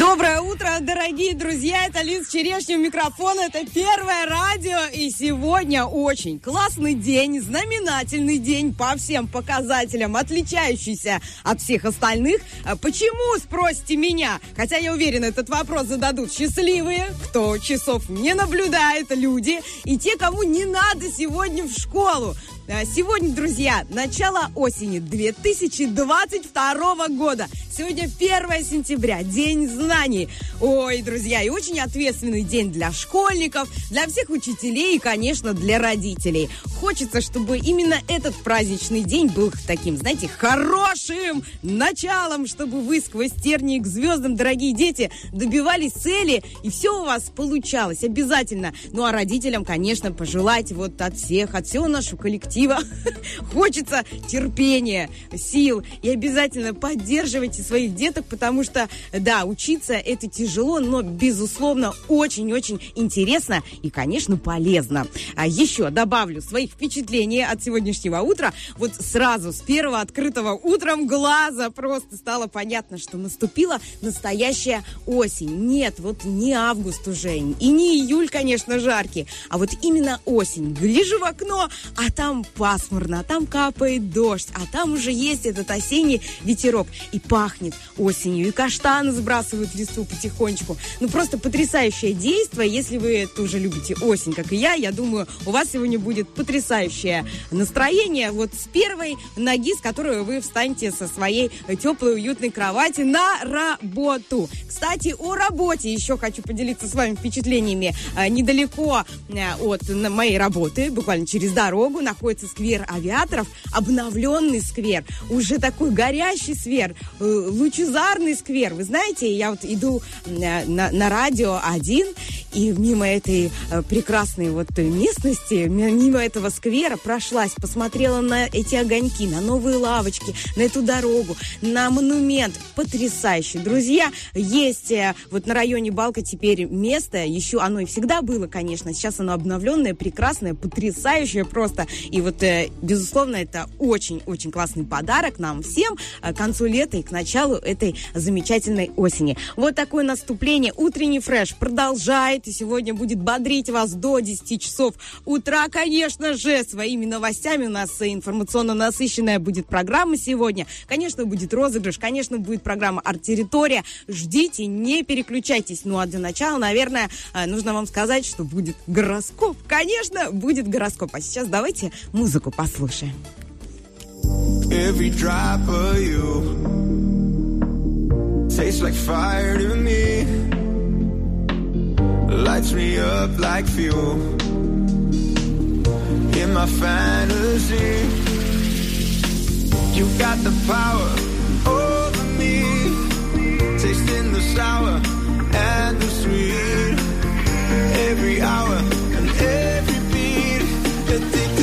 Доброе утро, дорогие друзья! Это Лиз Черешня у микрофона. Это первое радио. И сегодня очень классный день, знаменательный день по всем показателям, отличающийся от всех остальных. А Почему, спросите меня? Хотя я уверена, этот вопрос зададут счастливые, кто часов не наблюдает, люди, и те, кому не надо сегодня в школу. А, Сегодня, друзья, начало осени 2022 года. Сегодня 1 сентября, День знаний. Ой, друзья, и очень ответственный день для школьников, для всех учителей и, конечно, для родителей. Хочется, чтобы именно этот праздничный день был таким, знаете, хорошим началом, чтобы вы сквозь тернии к звездам, дорогие дети, добивались цели, и все у вас получалось обязательно. Ну, а родителям, конечно, пожелать вот от всех, от всего нашего коллектива хочется терпения, сил, и обязательно поддерживайте своих деток, потому что, да, учиться это тяжело, но, безусловно, очень-очень интересно и, конечно, полезно. А еще добавлю своих впечатлений от сегодняшнего утра. Вот сразу с первого открытого утром глаза просто стало понятно, что наступила настоящая осень. Нет, вот не август уже, и не июль, конечно, жаркий, а вот именно осень. Гляжу в окно, а там пасмурно, а там капает дождь, а там уже есть этот осенний ветерок. И пахнет осенью, и каштаны сбрасывают листву потихонечку. Ну, просто потрясающее действие. Если вы тоже любите осень, как и я, я думаю, у вас сегодня будет потрясающее настроение. Вот с первой ноги, с которой вы встанете со своей теплой, уютной кровати на работу. Кстати, о работе еще хочу поделиться с вами впечатлениями. А, Недалеко э, от моей работы, буквально через дорогу, находится сквер авиаторов, обновленный сквер, уже такой горящий сквер, э, лучезарный сквер. Вы знаете, я вот иду э, на, на радио один, и мимо этой э, прекрасной вот местности, мимо этого сквера прошлась, посмотрела на эти огоньки, на новые лавочки, на эту дорогу, на монумент. Потрясающе. Друзья, есть вот на районе Балка теперь место, еще оно и всегда было, конечно, сейчас оно обновленное, прекрасное, потрясающее просто. И вот, э, безусловно, это очень-очень классный подарок нам всем э, к концу лета и к началу этой замечательной осени. Вот такое наступление. Утренний фреш продолжает и сегодня будет бодрить вас до 10 часов утра, конечно же, своими новостями. У нас информационно насыщенная будет программа сегодня. Конечно, будет розыгрыш, конечно, будет программа «Арт-территория». Ждите, не переключайтесь. Ну, а для начала, наверное, э, нужно вам сказать, что будет гороскоп. Конечно, будет гороскоп. А сейчас давайте музыку послушаем. Every drop of you tastes like fire to me. Lights me up like fuel in my fantasy. You got the power over me, tasting the sour and the sweet. Every hour and every beat, addicted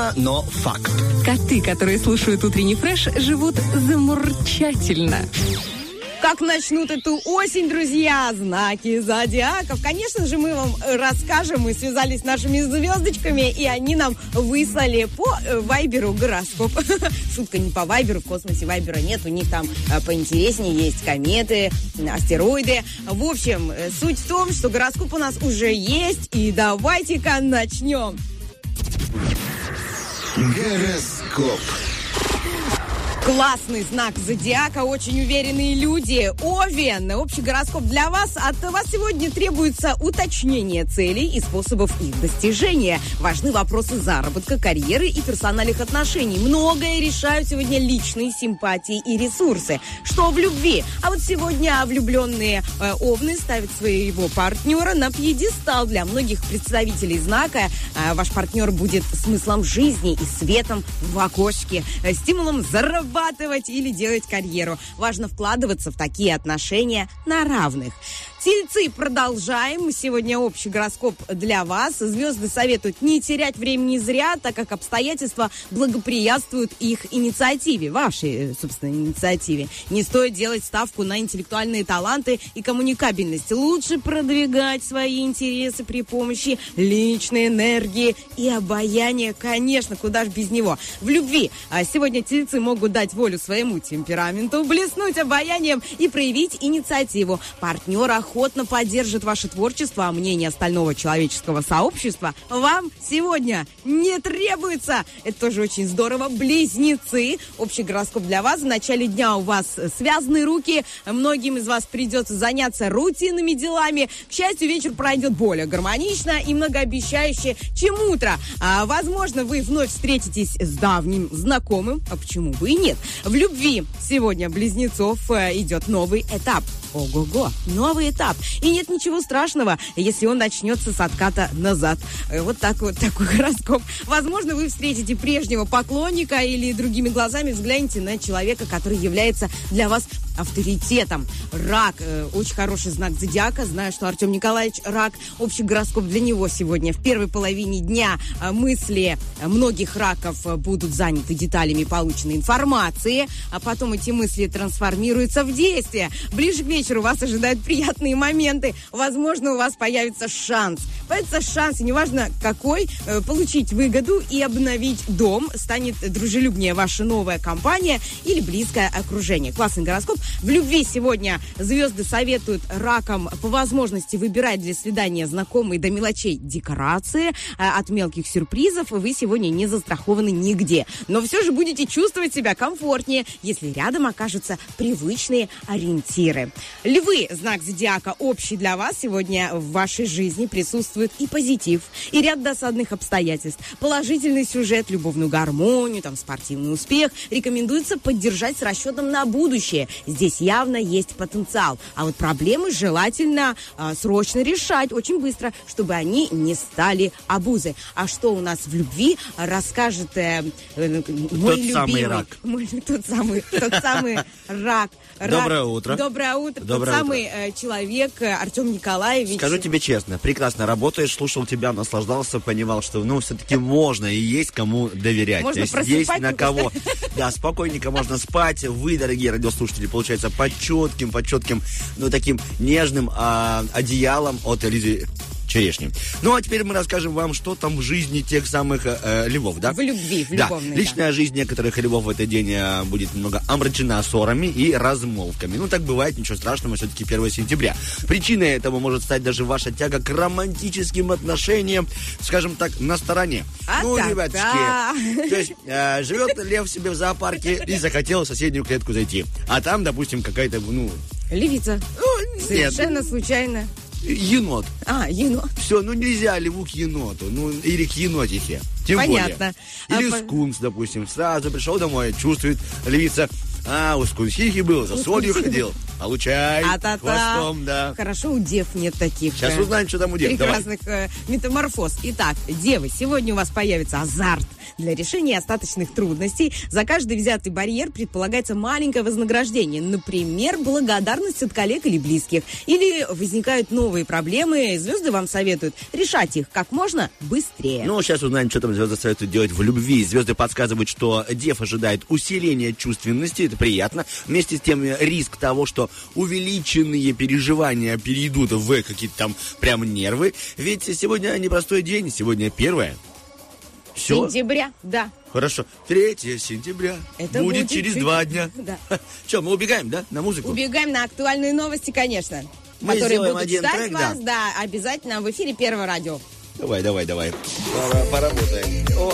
Необъяснимо, но факт. Коты, которые слушают утренний фреш, живут замурчательно. Как начнут эту осень, друзья, знаки зодиаков. Конечно же, мы вам расскажем. Мы связались с нашими звездочками, и они нам выслали по э, Вайберу гороскоп. Шутка не по Вайберу, в космосе Вайбера нет. У них там э, поинтереснее есть кометы, астероиды. В общем, э, суть в том, что гороскоп у нас уже есть. И давайте-ка начнем. Гороскоп. Классный знак зодиака, очень уверенные люди. Овен, общий гороскоп для вас. От вас сегодня требуется уточнение целей и способов их достижения. Важны вопросы заработка, карьеры и персональных отношений. Многое решают сегодня личные симпатии и ресурсы. Что в любви? А вот сегодня влюбленные э, овны ставят своего партнера на пьедестал. Для многих представителей знака э, ваш партнер будет смыслом жизни и светом в окошке, э, стимулом зарабатывать зарабатывать или делать карьеру. Важно вкладываться в такие отношения на равных. Тельцы, продолжаем. Сегодня общий гороскоп для вас. Звезды советуют не терять времени зря, так как обстоятельства благоприятствуют их инициативе, вашей, собственно, инициативе. Не стоит делать ставку на интеллектуальные таланты и коммуникабельность. Лучше продвигать свои интересы при помощи личной энергии и обаяния. Конечно, куда ж без него. В любви а сегодня тельцы могут дать волю своему темпераменту, блеснуть обаянием и проявить инициативу. Партнера охотно поддержит ваше творчество, а мнение остального человеческого сообщества вам сегодня не требуется. Это тоже очень здорово. Близнецы. Общий гороскоп для вас. В начале дня у вас связаны руки. Многим из вас придется заняться рутинными делами. К счастью, вечер пройдет более гармонично и многообещающе, чем утро. А, возможно, вы вновь встретитесь с давним знакомым. А почему бы и нет? В любви сегодня близнецов э, идет новый этап. Ого-го, новый этап. И нет ничего страшного, если он начнется с отката назад. Э, Вот так вот такой гороскоп. Возможно, вы встретите прежнего поклонника или другими глазами взглянете на человека, который является для вас авторитетом. Рак. э, Очень хороший знак зодиака. Знаю, что Артем Николаевич рак. Общий гороскоп для него сегодня. В первой половине дня э, мысли многих раков э, будут заняты деталями полученной информации, а потом эти мысли трансформируются в действия. Ближе к вечеру вас ожидают приятные моменты. Возможно, у вас появится шанс. Появится шанс, и неважно какой, э, получить выгоду и обновить дом. Станет дружелюбнее ваша новая компания или близкое окружение. Классный гороскоп. В любви сегодня звезды советуют ракам по возможности выбирать для свидания знакомые до мелочей декорации. А От мелких сюрпризов вы сегодня не застрахованы нигде. Но все же будете чувствовать себя комфортнее, если рядом окажутся привычные ориентиры. Львы, знак зодиака, общий для вас. Сегодня в вашей жизни присутствует и позитив, и ряд досадных обстоятельств. Положительный сюжет, любовную гармонию, там, спортивный успех рекомендуется поддержать с расчетом на будущее. Здесь явно есть потенциал. А вот проблемы желательно а, срочно решать очень быстро, чтобы они не стали обузой. А что у нас в любви, расскажет э, э, мой Тот самый любимый, рак. мой- тот самый, тот самый рак. Рак. Доброе утро. Доброе утро. Доброе тот самый э, человек э, Артем Николаевич. Скажу тебе честно, прекрасно работаешь, слушал тебя, наслаждался, понимал, что, ну, все-таки можно и есть кому доверять. Можно есть есть на только кого. Да, спокойненько можно спать. Вы, дорогие радиослушатели, получается, под четким, под четким, ну, таким нежным а, одеялом от Лизы Черешни. Ну, а теперь мы расскажем вам, что там в жизни тех самых э, э, львов, да? В любви, в Да, любовной, да. личная жизнь некоторых львов в этот день э, будет немного омрачена ссорами и размолвками. Ну, так бывает, ничего страшного, все-таки 1 сентября. Причиной этого может стать даже ваша тяга к романтическим отношениям, скажем так, на стороне. А ну, так, ребяточки, да. то есть э, живет лев себе в зоопарке и захотел в соседнюю клетку зайти. А там, допустим, какая-то, ну, Левица. ну, нет, Совершенно случайно. Енот. А, енот. Все, ну нельзя льву к еноту, ну или к енотихе. Тем Понятно. более. Или А скунс, допустим, сразу пришел домой, чувствует львица, а, у скунсихи был, за солью ходил. Получай, А-та-та. хвостом, да. Хорошо, у дев нет таких. Сейчас узнаем, что там у дев. Давай. Прекрасных э, метаморфоз. Итак, девы, сегодня у вас появится азарт, Для решения остаточных трудностей за каждый взятый барьер предполагается маленькое вознаграждение. Например, благодарность от коллег или близких. Или возникают новые проблемы, звезды вам советуют решать их как можно быстрее. Ну, сейчас узнаем, что там звезды советуют делать в любви. Звезды подсказывают, что Дев ожидает усиления чувственности, это приятно. Вместе с тем риск того, что увеличенные переживания перейдут в какие-то там прям нервы. Ведь сегодня непростой день, сегодня первое. Все, Сентября, да. хорошо. 3 сентября. Это будет, будет через чуть- два дня. Да. Что, мы убегаем, да, на музыку? Убегаем на актуальные новости, конечно. Мы которые сделаем будут один ждать трек, вас, да. обязательно в эфире Первого радио. Давай, давай, давай. Пора, поработаем. О.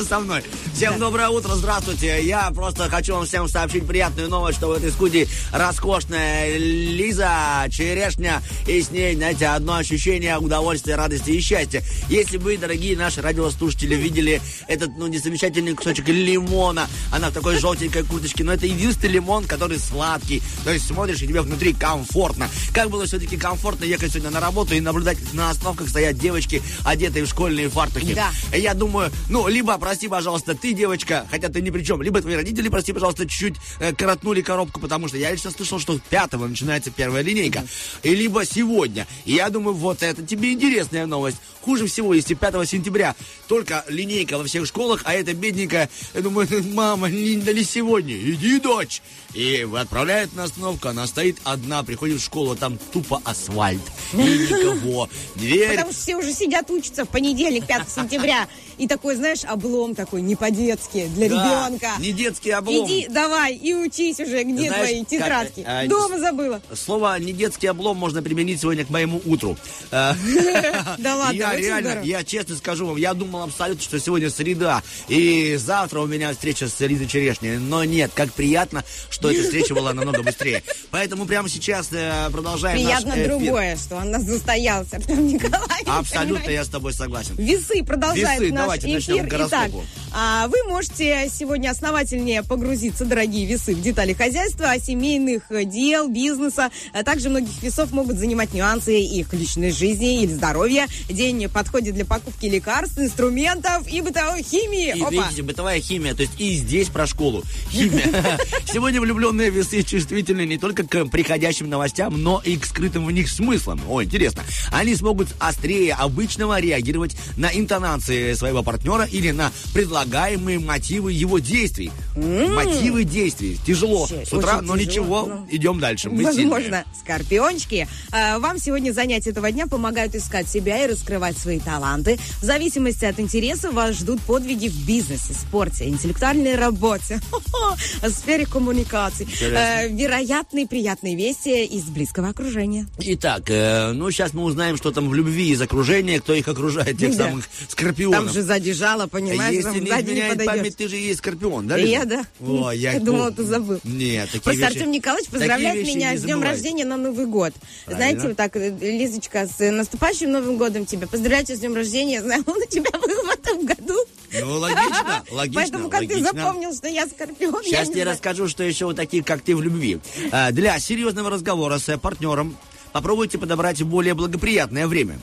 Согласны со мной? Всем доброе утро, здравствуйте. Я просто хочу вам всем сообщить приятную новость, что в этой студии роскошная Лиза Черешня, и с ней, знаете, одно ощущение удовольствия, радости и счастья. Если вы, дорогие наши радиослушатели, видели этот, ну, незамечательный кусочек лимона, она в такой желтенькой курточке, но это единственный лимон, который сладкий. То есть смотришь, и тебе внутри комфортно. Как было все-таки комфортно ехать сегодня на работу и наблюдать, на остановках стоят девочки, одетые в школьные фартухи. Да. Я думаю, ну, либо, прости, пожалуйста, ты девочка, хотя ты ни при чем, либо твои родители, прости, пожалуйста, чуть-чуть э, коротнули коробку, потому что я лично слышал, что 5 начинается первая линейка. И либо сегодня. И я думаю, вот это тебе интересная новость. Хуже всего, если 5 сентября только линейка во всех школах, а эта бедненькая, я думаю, мама, не, да не сегодня, иди, дочь. И отправляет на остановку, она стоит одна, приходит в школу, там тупо асфальт. И никого. Дверь Потому что все уже сидят, учатся в понедельник, 5 сентября. И такой, знаешь, облом такой, не по-детски, для Да, ребенка. не детский облом. Иди, давай, и учись уже, где Знаешь, твои как, тетрадки. а, Дома забыла. Слово «не детский облом» можно применить сегодня к моему утру. Да ладно, Я реально, я честно скажу вам, я думал абсолютно, что сегодня среда, и завтра у меня встреча с Лизой Черешней. Но нет, как приятно, что эта встреча была намного быстрее. Поэтому прямо сейчас э, продолжаем Приятно другое, что она состоялся, Артем Николаевич. Абсолютно я с тобой согласен. Весы продолжает Весы, наш давайте начнем эфир. Итак, а, вы можете сегодня основательнее погрузиться, дорогие весы, в детали хозяйства, семейных э, дел, бизнеса. А также многих весов могут занимать нюансы их личной жизни или здоровья. День подходит для покупки лекарств, инструментов и бытовой химии. И Опа. видите, бытовая химия, то есть и здесь про школу. Химия. Сегодня влюбленные весы чувствительны не только к приходящим новостям, но и к скрытым в них смыслам. О, интересно. Они смогут острее обычного реагировать на интонации своего партнера или на предлагаемые мотивы его действий. Мотивы действий. Тяжело Вообще, с утра, но тяжело, ничего, ну. идем дальше. Мы Возможно, сильные. скорпиончики. э, Вам сегодня занятия этого дня помогают искать себя и раскрывать свои таланты. В зависимости от интереса вас ждут подвиги в бизнесе, спорте, интеллектуальной работе, сфере коммуникаций. Э, Вероятные приятные вести из близкого окружения. Итак, э, ну сейчас мы узнаем, что там в любви из окружения, кто их окружает, тех самых скорпионов. Там же задержала, понимаешь, Если там не сзади не изменяет подойдешь. память, ты же есть скорпион, да? Я, да. О, я, Я думала, ты забыл. Нет, такие Просто вещи- Артем Николаевич такие поздравляет меня не с днем рождения на Новый год. Правильно. Знаете, вот так, э, Лизочка, с наступающим Новым годом тебя. Поздравляю тебя с днем рождения. Знаю, он у тебя был в этом году. Ну, логично, логично, Поэтому как ты логично. запомнил, что я скорпион, я Сейчас не тебе знаю. расскажу, что еще у таких, как ты, в любви. А, Для серьезного разговора с э, партнером попробуйте подобрать более благоприятное время.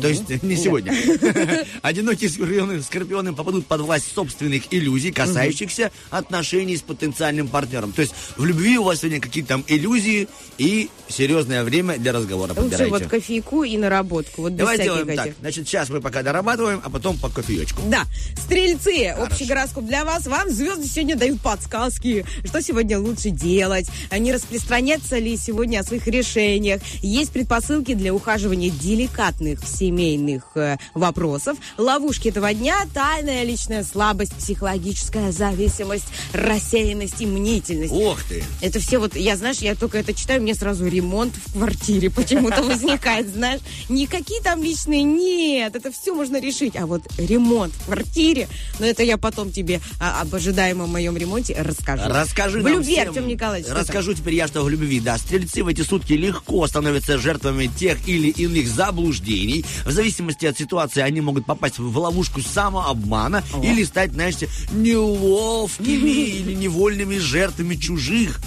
То есть не сегодня. Одинокие скорпионы, скорпионы попадут под власть собственных иллюзий, касающихся отношений с потенциальным партнером. То есть в любви у вас сегодня какие-то там иллюзии и серьезное время для разговора Лучше подбирайте. вот кофейку и наработку. Вот Давай всяких сделаем так. этих. Значит, сейчас мы пока дорабатываем, а потом по кофеечку. Да, стрельцы, общий гороскоп для вас. Вам звезды сегодня дают подсказки, что сегодня лучше делать, не распространяться ли сегодня о своих решениях. Есть предпосылки для ухаживания деликатных семейных э, вопросов. Ловушки этого дня – тайная личная слабость, психологическая зависимость, рассеянность и мнительность. Ох ты! Это все вот, я, знаешь, я только это читаю, мне сразу ремонт в квартире почему-то возникает, знаешь. Никакие там личные, нет, это все можно решить. А вот ремонт в квартире, но это я потом тебе а, об ожидаемом моем ремонте расскажу. Расскажи В любви. Артем Николаевич. Расскажу теперь я, что в любви. Да, стрельцы в эти сутки легко становятся жертвами тех или иных заблуждений. В зависимости от ситуации они могут попасть в ловушку самообмана или стать, знаешь, неловкими или невольными жертвами чужих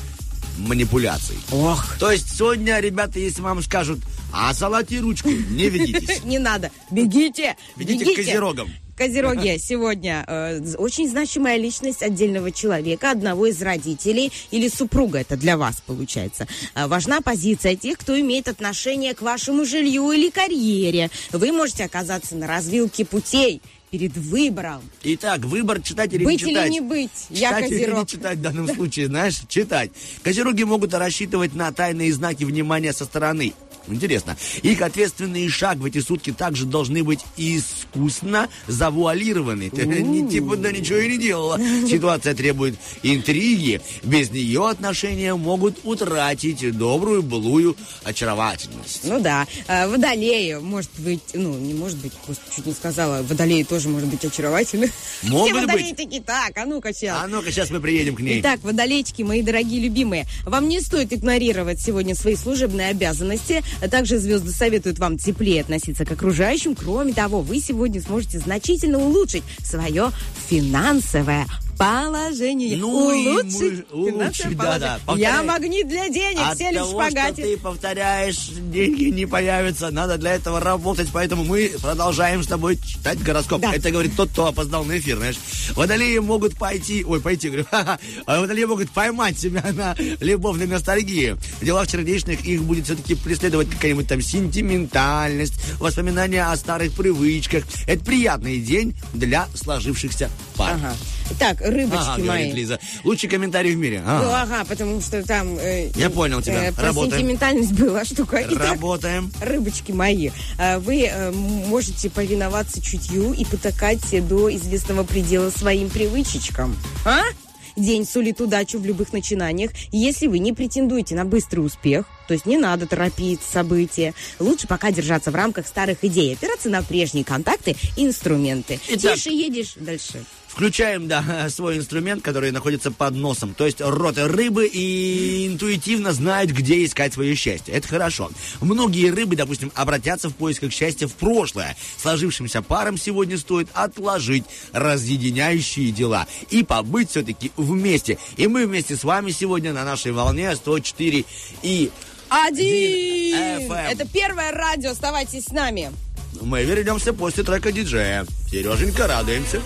манипуляций. Ох, То есть сегодня, ребята, если вам скажут, а салате ручку, не ведитесь. не надо. Бегите, Ведите к козерогам. Козероги, сегодня э, очень значимая личность отдельного человека, одного из родителей или супруга, это для вас получается. Э, важна позиция тех, кто имеет отношение к вашему жилью или карьере. Вы можете оказаться на развилке путей перед выбором. Итак, выбор читать или Быть не или читать. не быть. Я Читать или не читать в данном случае, знаешь, читать. Козероги могут рассчитывать на тайные знаки внимания со стороны. Интересно. Их ответственный шаг в эти сутки также должны быть искусно завуалированы. Ни- Типа, да ничего и не делала. Ситуация требует интриги. Без нее отношения могут утратить добрую былую очаровательность. Ну да, Э, водолеи, может быть, ну, не может быть, просто чуть не сказала, водолеи тоже может быть очаровательны. Могут Все водолеи быть. такие, так, а ну-ка сейчас. А ну-ка, сейчас мы приедем к ней. Итак, водолейчики, мои дорогие любимые, вам не стоит игнорировать сегодня свои служебные обязанности. А Также звезды советуют вам теплее относиться к окружающим. Кроме того, вы сегодня сможете значительно улучшить свое финансовое положение. Ну и улучшить улучшить, положение. да-да, Я магнит для денег, От сели в того, что шпагате. ты повторяешь, деньги не появятся. Надо для этого работать, поэтому мы продолжаем с тобой читать гороскоп. Да. Это говорит тот, кто опоздал на эфир, знаешь. Водолеи могут пойти, ой, пойти, говорю, ха-ха, а водолеи могут поймать себя на любовной ностальгии. В делах сердечных их будет все-таки преследовать какая-нибудь там сентиментальность, воспоминания о старых привычках. Это приятный день для сложившихся пар. Ага. Так, рыбочки Ага, мои. говорит Лиза. Лучший комментарий в мире. Ну, Ага. ага, потому что там... э, Я понял тебя. э, про Работаем. сентиментальность была штука. Итак, Работаем. рыбочки мои, э, вы э, можете повиноваться чутью и потакать до известного предела своим привычечкам. А? День сулит удачу в любых начинаниях. Если вы не претендуете на быстрый успех, то есть не надо торопить события, лучше пока держаться в рамках старых идей, опираться на прежние контакты и инструменты. Итак. Тише едешь, дальше. Включаем, да, свой инструмент, который находится под носом. То есть рот рыбы и интуитивно знают, где искать свое счастье. Это хорошо. Многие рыбы, допустим, обратятся в поисках счастья в прошлое. Сложившимся парам сегодня стоит отложить разъединяющие дела и побыть все-таки вместе. И мы вместе с вами сегодня на нашей волне 104 и Один! Это первое радио, оставайтесь с нами. Мы вернемся после трека диджея. Сереженька, радуемся.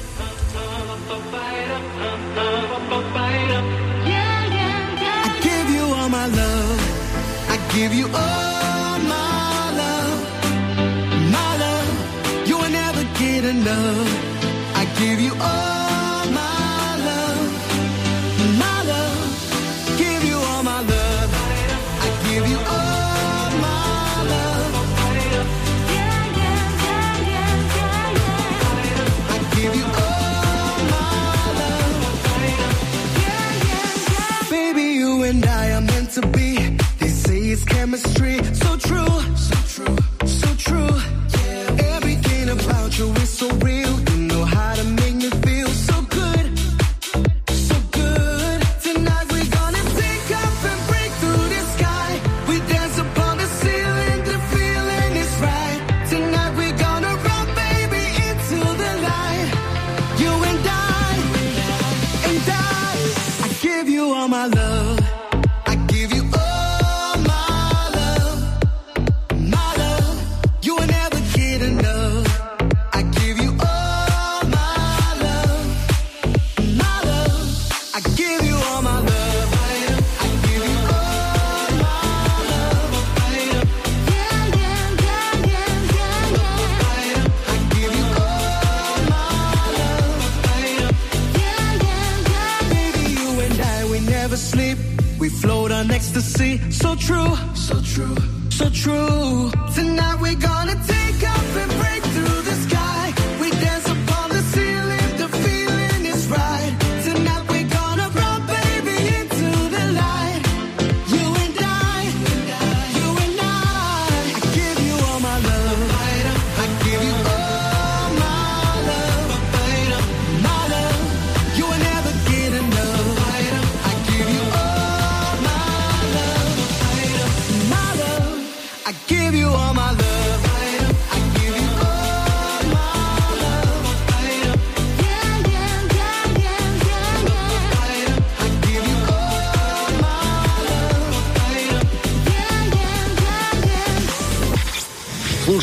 Give you all to be. They say it's chemistry. So true. So true. So true. Yeah. Everything about you is so real.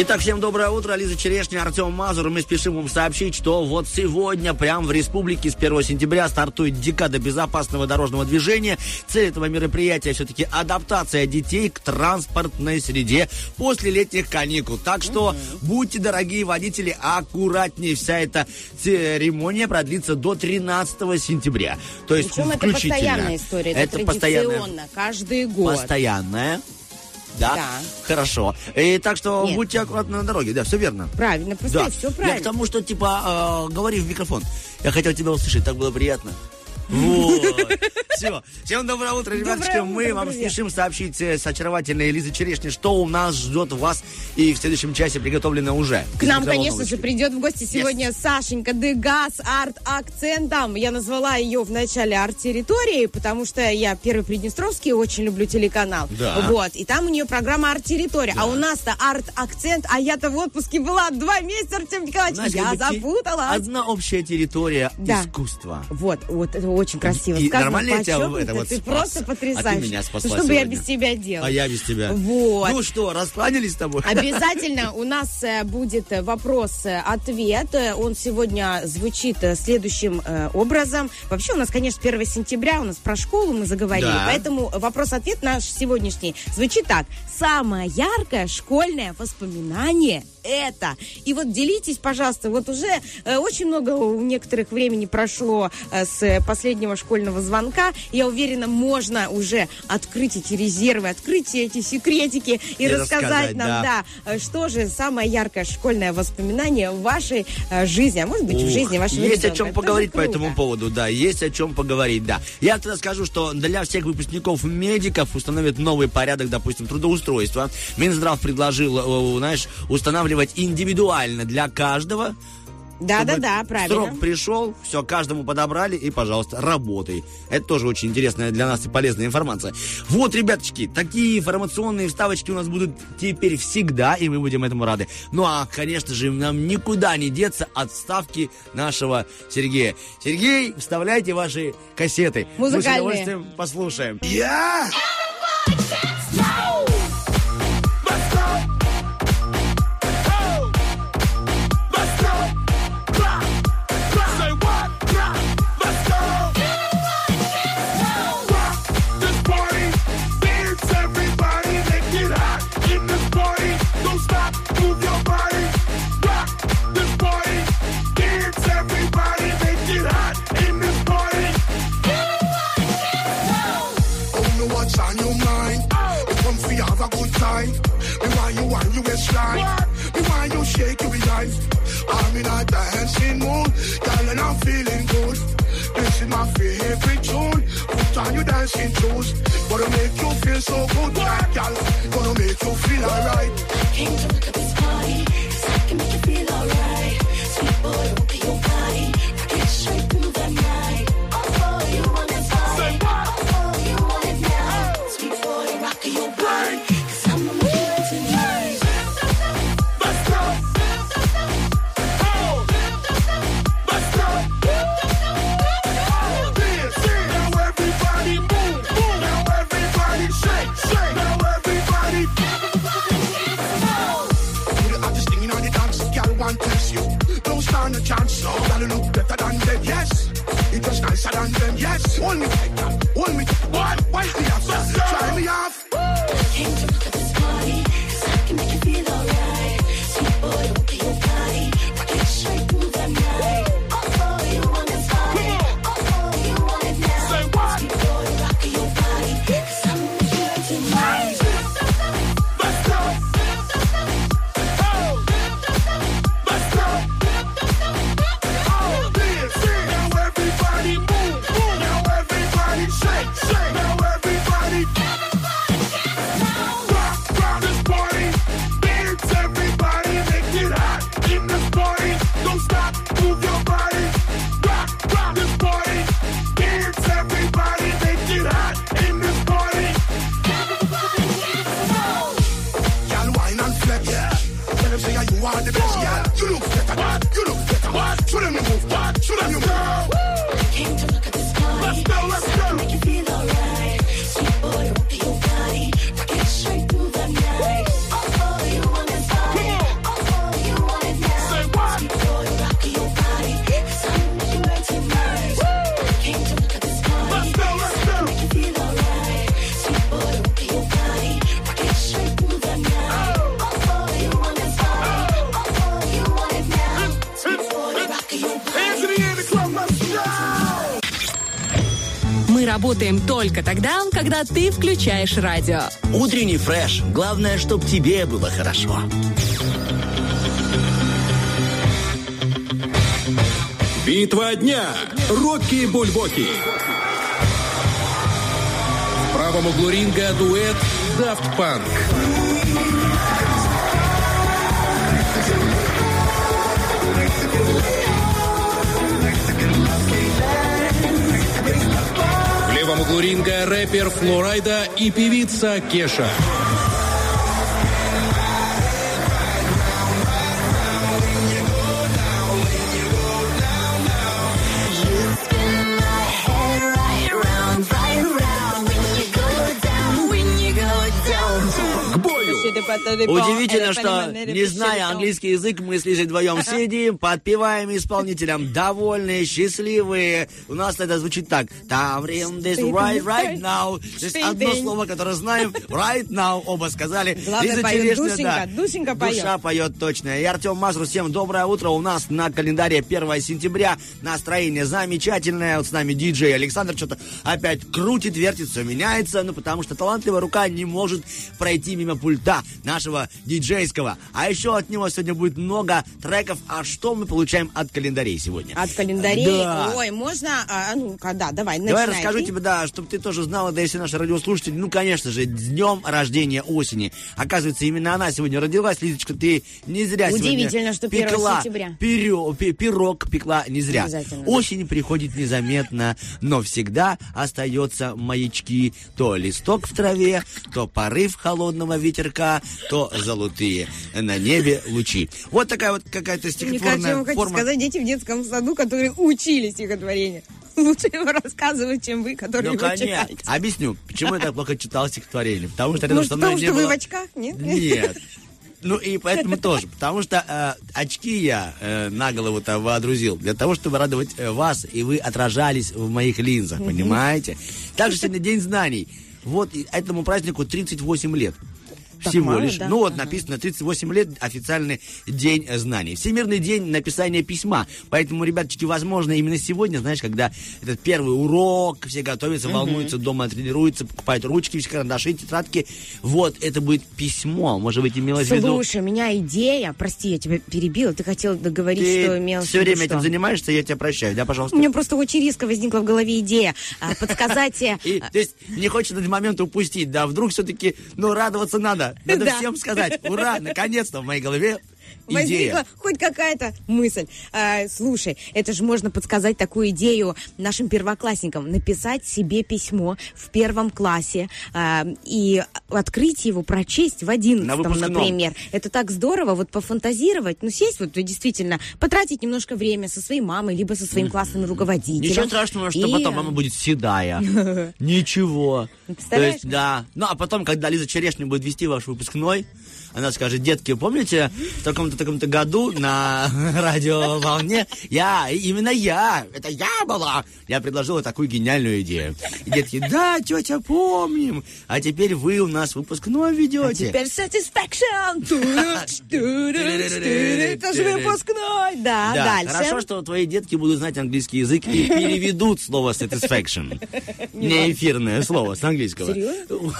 Итак, всем доброе утро. Лиза Черешня, Артем Мазур. Мы спешим вам сообщить, что вот сегодня, прямо в республике, с 1 сентября стартует декада безопасного дорожного движения. Цель этого мероприятия все-таки адаптация детей к транспортной среде после летних каникул. Так что будьте, дорогие водители, аккуратнее. Вся эта церемония продлится до 13 сентября. То есть Причем это постоянная история, это, постоянная. традиционно, каждый год. Постоянная. Да? Да. Хорошо. И так что Нет. будьте аккуратны на дороге. Да, все верно. Правильно, просто Да. все Я правильно. к тому, что, типа, э, говори в микрофон. Я хотел тебя услышать, так было приятно. Вот. Все. Всем доброе утро, ребятушки. Доброе Мы утро, вам друзья. спешим сообщить э, с очаровательной Лизой Черешни, что у нас ждет вас и в следующем часе приготовлено уже. К нам, конечно же, придет в гости сегодня Сашенька Дегас арт акцентом. Я назвала ее в начале арт-территории, потому что я первый Приднестровский очень люблю телеканал. Да. Вот. И там у нее программа арт-территория. А у нас-то арт-акцент, а я-то в отпуске была два месяца, Артем Николаевич. Знаешь, я запуталась. Одна общая территория Да. искусства. Вот, вот это очень красиво И сказано. нормально я тебя в это вот ты спас? просто А ты меня спасла ну, что бы я без тебя делала? А я без тебя. Вот. Ну что, раскланялись с тобой? Обязательно у нас э, будет э, вопрос-ответ. Он сегодня звучит э, следующим э, образом. Вообще у нас, конечно, 1 сентября, у нас про школу мы заговорили, Да. поэтому вопрос-ответ наш сегодняшний звучит так. Самое яркое школьное воспоминание это. И вот делитесь, пожалуйста, вот уже э, очень много у некоторых времени прошло э, с последнего школьного звонка. Я уверена, можно уже открыть эти резервы, открыть эти секретики и, И рассказать, рассказать, нам, да. да, э, что же самое яркое школьное воспоминание в вашей э, жизни, а может быть в Ух, жизни вашего Есть о ребенка. чем Это поговорить по этому поводу, да, есть о чем поговорить, да. Я тогда скажу, что для всех выпускников медиков установят новый порядок, допустим, трудоустройства. Минздрав предложил, э, знаешь, устанавливать индивидуально для каждого. Да, да, чтобы да, правильно. Срок пришел, все, каждому подобрали, и, пожалуйста, работай. Это тоже очень интересная для нас и полезная информация. Вот, ребяточки, такие информационные вставочки у нас будут теперь всегда, и мы будем этому рады. Ну, а, конечно же, нам никуда не деться от вставки нашего Сергея. Сергей, вставляйте ваши кассеты. Мы с Музыкальные. удовольствием послушаем. Я Oh, Want you want you waistline. Me want you shake your behind. I'm in a dancing mood, girl, and I'm feeling good. This is my favorite tune. Put on your dancing shoes. Gonna make you feel so good, girl. Gonna make you feel alright. Came to look at this party, 'cause I can make you feel alright. Sweet boy, rock your body, it straight through nicer than them, yes. Hold me tight. Hold me. What? Why's the answer? Try me off. Работаем только тогда, когда ты включаешь радио. Утренний фреш. Главное, чтобы тебе было хорошо. Битва дня. Рокки Бульбоки. В правом углу ринга дуэт Daft Punk. Левом углу ринга рэпер Флорайда и певица Кеша. Удивительно, что, не зная английский язык, мы с Лизой вдвоем сидим, подпеваем исполнителям, довольные, счастливые. У нас это звучит так. Таврим this right, right now. То есть одно слово, которое знаем, right now, оба сказали. Главное, поет да. Душенька поет. Душа поет точно. И Артем Мазур, всем доброе утро. У нас на календаре 1 сентября. Настроение замечательное. Вот с нами диджей Александр что-то опять крутит, вертит, все меняется. Ну, потому что талантливая рука не может пройти мимо пульта нашего диджейского. А еще от него сегодня будет много треков. А что мы получаем от календарей сегодня? От календарей. Да. Ой, можно... А, ну-ка, да, давай, Давай начинай расскажу ты. тебе, да, чтобы ты тоже знала, да, если наши радиослушатели, ну, конечно же, днем рождения осени. Оказывается, именно она сегодня родилась. Лизочка, ты не зря Удивительно, сегодня что 1 пекла сентября. пире- пи- пирог пекла не зря. Осень приходит незаметно, но всегда остается маячки. То листок в траве, то порыв холодного ветерка, то золотые на небе лучи. Вот такая вот какая-то Мне кажется, стихотворная вам хочу форма. сказать, дети в детском саду, которые учили стихотворение. Лучше его рассказывать, чем вы, которые Ну, его конечно. читаете. Объясню, почему я так плохо читал стихотворение. Потому что рядом Может, со мной потому не что вы было- в очках, нет? Нет. Ну и поэтому тоже, потому что э, очки я э, на голову-то водрузил для того, чтобы радовать э, вас, и вы отражались в моих линзах, понимаете? Также сегодня День знаний. Вот этому празднику 38 лет. Так Всего мало, лишь. да? Ну вот Ага. написано 38 лет официальный день знаний. Всемирный день написания письма. Поэтому, ребяточки, возможно, именно сегодня, знаешь, когда этот первый урок, все готовятся, волнуются, дома тренируются, покупают ручки, все карандаши, тетрадки. Вот, это будет письмо. Может быть, имелось в виду... Слушай, у меня идея, прости, я тебя перебила, ты хотел договорить, что имел все время этим занимаешься, я тебя прощаю, да, пожалуйста? У меня просто очень резко возникла в голове идея а, подсказать... э, то есть не хочешь этот момент упустить, да, вдруг все-таки, ну, радоваться надо. Надо всем сказать, ура, наконец-то в моей голове идея. Возникла хоть какая-то мысль. А, слушай, это же можно подсказать такую идею нашим первоклассникам. Написать себе письмо в первом классе а, и открыть его, прочесть в одиннадцатом, выпускном. например. Это так здорово, вот пофантазировать, ну, сесть вот действительно, потратить немножко время со своей мамой, либо со своим классным руководителем. Ничего страшного, что И, потом мама будет седая. Ничего. То Представляешь? есть, да. Ну, а потом, когда Лиза Черешня будет вести ваш выпускной, она скажет, детки, помните, в таком-то таком-то году на радиоволне я, именно я, это я была, я предложила такую гениальную идею. И детки, да, тетя, помним. А теперь вы у нас выпускной ведете. Теперь satisfaction. Это же выпускной. Да, Да, дальше. хорошо, что твои детки будут знать английский язык и переведут слово satisfaction. Не эфирное слово с английского. Серьезно?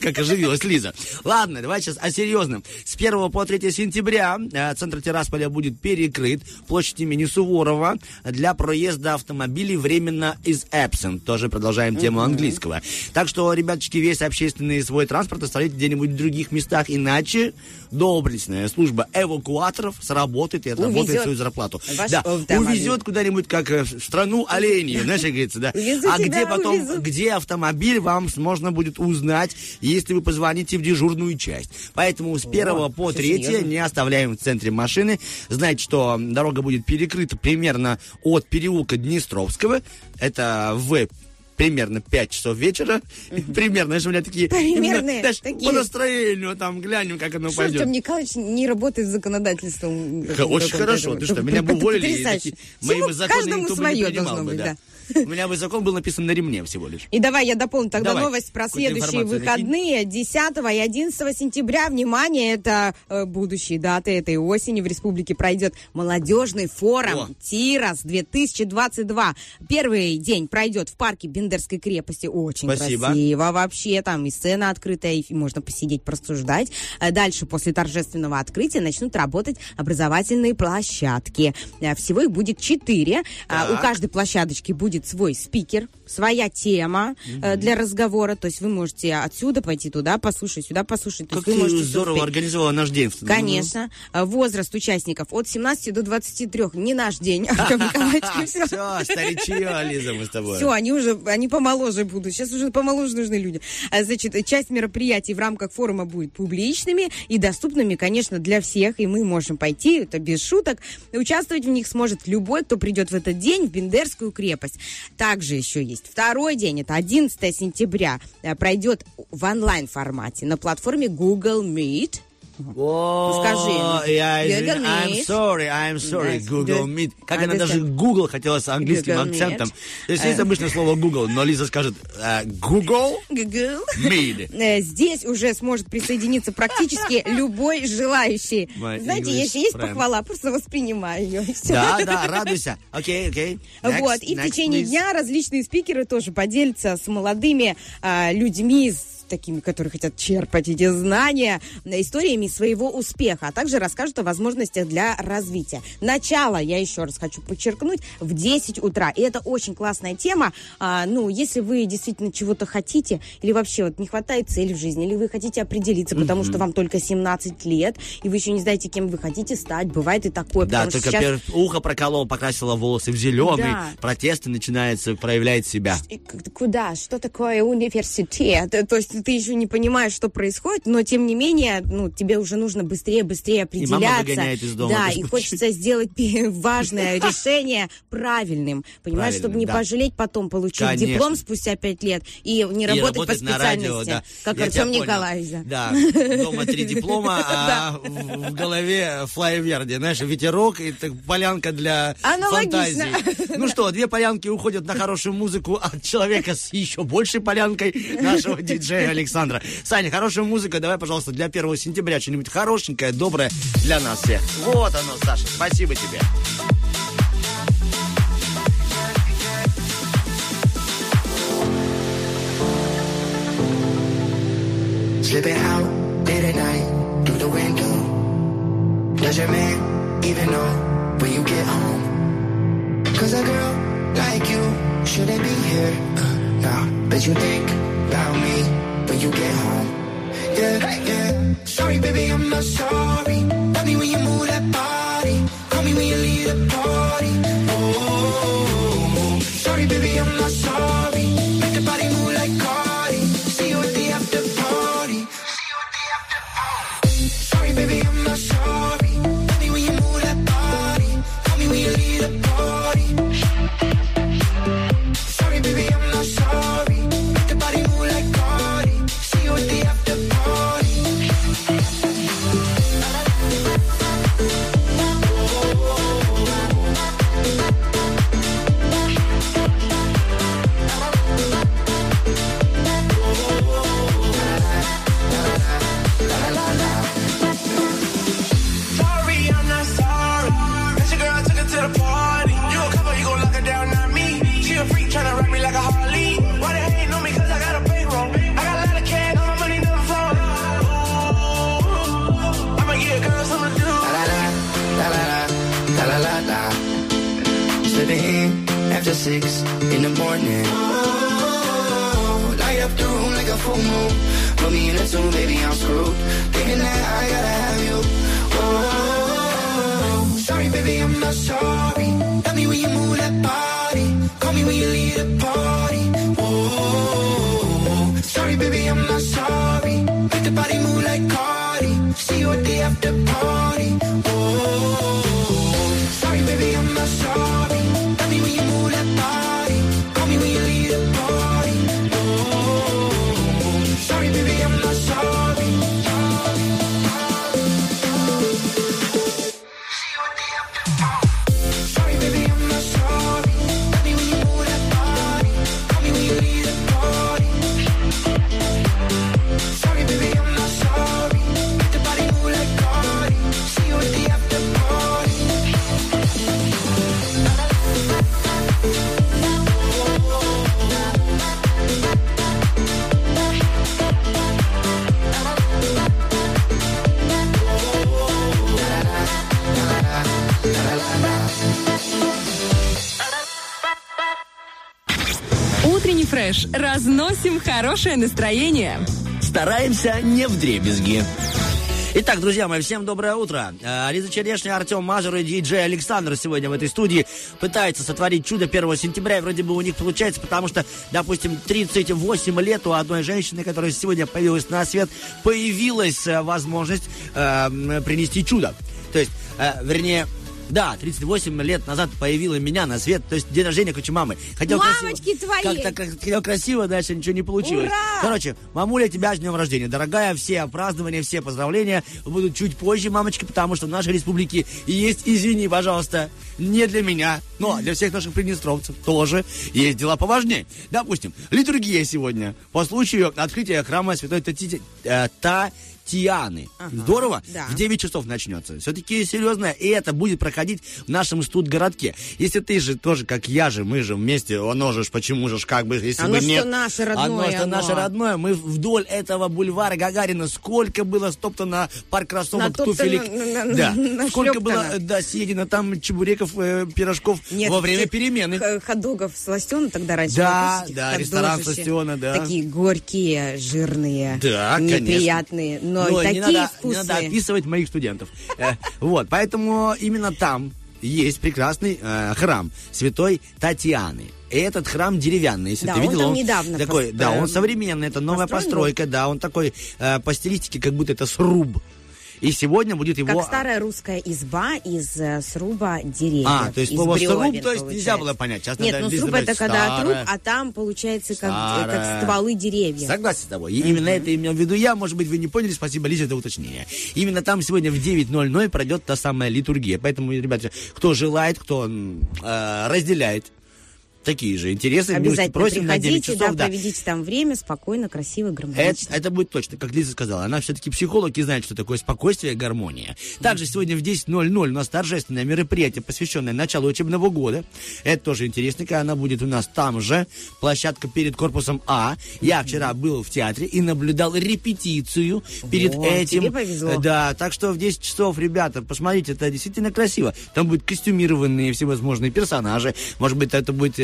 Как оживилась Лиза. Ладно, давай сейчас о серьезном. С 1 по 3 сентября э, центр Тирасполя будет перекрыт. Площадь имени Суворова для проезда автомобилей временно из absent. Тоже продолжаем тему английского. Так что, ребяточки, весь общественный свой транспорт оставляйте где-нибудь в других местах, иначе доблестная служба эвакуаторов сработает и отработает Увезет свою зарплату. ваш Да, автомобиль. увезет куда-нибудь, как э, в страну оленей, знаешь, как говорится, да. Увезу А где потом, увезу. где автомобиль, вам можно будет узнать, если вы позвоните в дежурную часть. Поэтому с 1 по всё 3 серьезно. не оставляем в центре машины. Знаете, что дорога будет перекрыта примерно от переулка Днестровского, это в примерно 5 часов вечера. Примерно, знаешь, у меня такие... Примерные именно, знаешь, такие. По настроению там глянем, как оно Что пойдет. Артем Николаевич не работает с законодательством? Х- Очень хорошо. Ты что, меня бы уволили, мои бы законы никто бы не принимал бы, да. У меня бы закон был написан на ремне всего лишь. И давай я дополню тогда Давай. новость про следующие выходные 10 и 11 сентября. Внимание, это э, будущие даты этой осени. В республике пройдет молодежный форум О. «Тирас 2022». Первый день пройдет в парке Бендерской крепости. Очень Спасибо. красиво вообще. Там и сцена открытая, и можно посидеть, просуждать. А Дальше, после торжественного открытия, начнут работать образовательные площадки. Э, Всего их будет четыре. А, У каждой площадочки будет свой спикер, своя тема э, для разговора. То есть вы можете отсюда пойти туда, послушать, сюда послушать. То Как есть вы ты можете здорово успеть. организовала наш день. Конечно. Э, Возраст участников от 17 до 23. Не наш день, Артем Николаевич. Все. Старичье, Лиза, мы с тобой. Все, они уже, они помоложе будут. Сейчас уже помоложе нужны люди. А, Значит, часть мероприятий в рамках форума будет публичными и доступными, конечно, для всех. И мы можем пойти, это без шуток. Участвовать в них сможет любой, кто придет в этот день в Бендерскую крепость. Также еще есть второй день, это 11 сентября, э, пройдет в онлайн-формате на платформе Google Meet. О, скажи. я I'm sorry, I'm sorry, Google. Meet. Как она даже. Google хотела с английским акцентом. То есть есть Э. обычное слово Google, но Лиза скажет э, Google. Meet. Э, Здесь уже сможет присоединиться практически любой желающий. Знаете, если есть похвала, просто воспринимаю ее. Да, да, радуйся. Окей, окей. Вот, и в течение дня различные спикеры тоже поделятся с молодыми а, людьми, с такими, которые хотят черпать эти знания, э, историями своего успеха, а также расскажут о возможностях для развития. Начало, я еще раз хочу подчеркнуть, в 10 утра. И это очень классная тема. А, ну, если вы действительно чего-то хотите, или вообще вот не хватает цели в жизни, или вы хотите определиться, потому что вам только 17 лет, и вы еще не знаете, кем вы хотите стать, бывает и такое. Да, только сейчас- первое ухо проколол, покрасила волосы в зеленый, Да. протесты начинаются, проявляет себя. Куда? Что такое университет? То есть ты еще не понимаешь, что происходит, но тем не менее, ну, тебе уже нужно быстрее, быстрее И мама определяться. выгоняет из дома, Да, и хочется сделать важное решение правильным. Понимаешь, чтобы не да. пожалеть потом, получить Конечно. диплом спустя пять лет и не И работать по работать специальности, радио, да. как Я Артем. Николаевич. да. Дома три диплома, а в голове флайверди, знаешь, ветерок и полянка для фантазии. Ну что, две полянки уходят на хорошую музыку от человека с еще большей полянкой нашего диджея Александра. Саня, хорошая музыка, давай, пожалуйста, для 1 сентября что-нибудь хорошенькое, доброе для нас всех. Вот оно, Саша, спасибо тебе. Slipping out late at night through the window. Does your man even know when you get home? Cause a girl like you shouldn't be here. Uh, nah, but you think about me when you get home. Yeah, yeah. Sorry, baby, I'm not sorry. Love me when you move that body. Call me when you leave the party. Oh, sorry, baby, I'm not sorry. Six in the morning. Oh, light up the room like a full moon. Put me in a tune, baby, I'm screwed. Thinking that I gotta have you. Oh, sorry, baby, I'm not sorry. Tell me when you move that body. Call me when you leave the party. Oh, sorry, baby, I'm not sorry. Make the body move like Cardi. See you at the after party. Разносим хорошее настроение. Стараемся не в дребезги. Итак, друзья мои, всем доброе утро. Э, Лиза Черешня, Артем Мазур и диджей Александр сегодня в этой студии пытаются сотворить чудо 1 сентября, и вроде бы у них получается, потому что, допустим, 38 лет у одной женщины, которая сегодня появилась на свет, появилась э, возможность э, принести чудо. То есть, э, вернее, Да, 38 лет назад появила меня на свет, то есть день рождения кучи мамы. Хотел Мамочки красиво, твои! Как-то как, хотел красиво, дальше ничего не получилось. Ура! Короче, мамуля, тебя с днем рождения. Дорогая, все празднования, все поздравления будут чуть позже, мамочки, потому что в нашей республике есть, извини, пожалуйста, не для меня, но для всех наших приднестровцев тоже есть дела поважнее. Допустим, литургия сегодня по случаю открытия храма Святой Тати- э, Татьяны. Здорово? да. В 9 часов начнется. Все-таки серьезно, и это будет проходить в нашем студгородке. Если ты же тоже, как я же, мы же вместе, оно же ж, почему же как бы, если Оно бы что нет. наше родное, Оно что оно. наше родное. Мы вдоль этого бульвара Гагарина сколько было стоптано парк кроссовок, туфелек. на- на- Да. на- Сколько было, да, съедено там чебуреков, э, пирожков Нет, во время этих перемены. х- Хот-догов сластена тогда раньше. Да, да, ресторан сластена, да. Такие горькие, жирные, Да, конечно. неприятные, но, Но и не такие надо, не вкусные. надо описывать моих студентов. Э, Вот, поэтому именно там есть прекрасный э, храм Святой Татьяны. И этот храм деревянный, если Да, ты он видел, там недавно такой, пос- да, он современный, это новая постройка, да, он такой э, по стилистике, как будто это сруб. И сегодня будет его... Как старая русская изба из э, сруба деревьев. А, то есть слово «сруб», то есть нельзя было понять. Сейчас Нет, ну сруб это когда труп, а там получается как, э, стволы деревьев. Согласен с тобой. Именно это имел в виду я. Может быть, вы не поняли. Спасибо, Лиза, за уточнение. Именно там сегодня в 9.00 пройдет та самая литургия. Поэтому, ребята, кто желает, кто э, разделяет такие же интересы, милости Обязательно просим на 9 приходите, часов. да, проведите там время спокойно, красиво, Это, гармонично. это будет точно, как Лиза сказала. Она все-таки психолог и знает, что такое спокойствие и гармония. Также сегодня в 10.00 у нас торжественное мероприятие, посвященное началу учебного года. Это тоже интересно, когда она будет у нас там же. Площадка перед корпусом А. Я вчера был в театре и наблюдал репетицию перед О, этим. тебе повезло. Э, Да, так что в 10 часов, ребята, посмотрите, это действительно красиво. Там будут костюмированные всевозможные персонажи. Может быть, это будет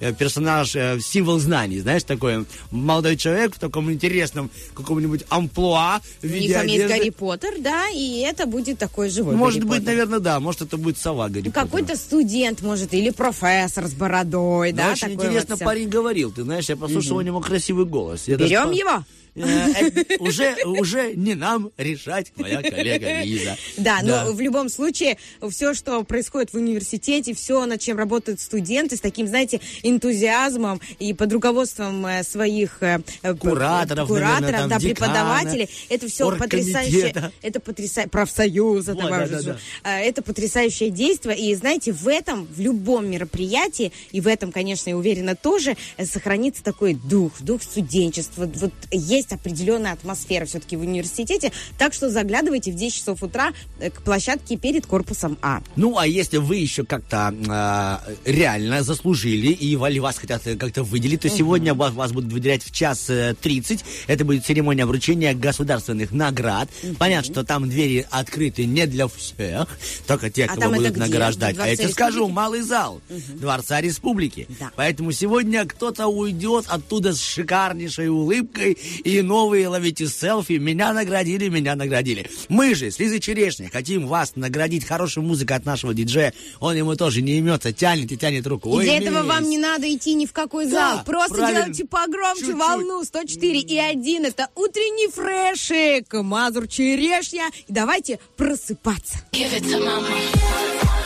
э, персонаж, э, символ знаний, знаешь, такой молодой человек в таком интересном каком-нибудь амплуа в виде них там есть. Гарри Поттер, да, и это будет такой живой Может Гарри быть, Поттер. наверное, да. Может, это будет сова Гарри Ну. Какой-то студент, может, или профессор с бородой, Но да, очень интересно вот парень говорил. Ты знаешь, я послушал у него красивый голос. Я даже Берем по- его? Э, э, Уже, уже не нам решать, моя коллега Лиза. Да, но в любом случае, все, что происходит в университете, все, над чем работают студенты, с таким, знаете, энтузиазмом и под руководством э, своих Кураторов, кураторов да, преподавателей, это все потрясающе, это потрясающе, профсоюз, это потрясающее действие, и знаете, в этом, в любом мероприятии, и в этом, конечно, я уверена, тоже сохранится такой дух, дух студенчества, вот есть определенная атмосфера все-таки в университете, так что заглядывайте в 10 часов утра э, к площадке перед корпусом А. Ну, а если вы еще как-то э, реально заслужили и вали вас хотят э, как-то выделить, то сегодня вас, вас будут выделять в час э, 30. Это будет церемония вручения государственных наград. Понятно, что там двери открыты не для всех, только те, А кого будут где? награждать. В А я тебе скажу, малый зал Дворца Республики. Да. Поэтому сегодня кто-то уйдет оттуда с шикарнейшей улыбкой и новые ловите селфи. Меня наградили, меня наградили. Мы же с Лизой Черешней хотим вас наградить хорошей музыкой от нашего диджея. Он ему тоже не имется, тянет и тянет руку. И Ой, для этого вам не надо идти ни в какой Да, зал. Просто правильно. делайте погромче Чуть-чуть. волну 104 и 1. Это утренний фрешик. Мазур черешня. И давайте просыпаться. Give it to mama.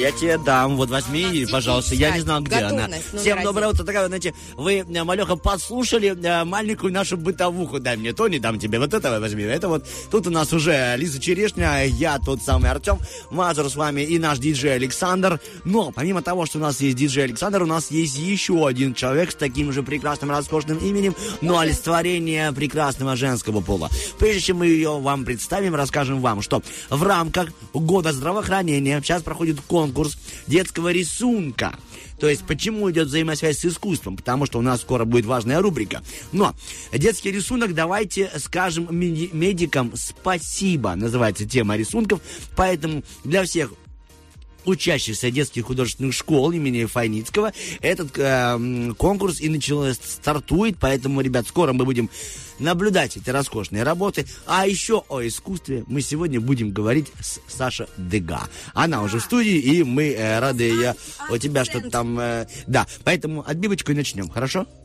Я тебе дам. Вот возьми, пожалуйста. Я не знал, где она. Всем доброе утро. Такая, знаете, вы, э, Малеха, послушали э, маленькую нашу бытовуху. Дай мне то, не дам тебе. Вот это возьми. Это вот тут у нас уже Лиза Черешня, я тот самый Артем Мазур с вами и наш диджей Александр. Но помимо того, что у нас есть диджей Александр, у нас есть еще один человек с таким же прекрасным, роскошным именем, но олицетворение прекрасного женского пола. Прежде чем мы ее вам представим, расскажем вам, что в рамках года здравоохранения сейчас проходит конкурс детского рисунка. То есть, почему идет взаимосвязь с искусством? Потому что у нас скоро будет важная рубрика. Но детский рисунок давайте скажем меди- медикам спасибо. Называется тема рисунков. Поэтому для всех учащихся детских художественных школ имени Файницкого этот э, конкурс и начало, стартует, поэтому, ребят, скоро мы будем наблюдать эти роскошные работы. А еще о искусстве мы сегодня будем говорить с Сашей Дега. Она уже в студии, и мы э, рады ее. У тебя что-то там... э, да, поэтому отбивочку и начнем, хорошо?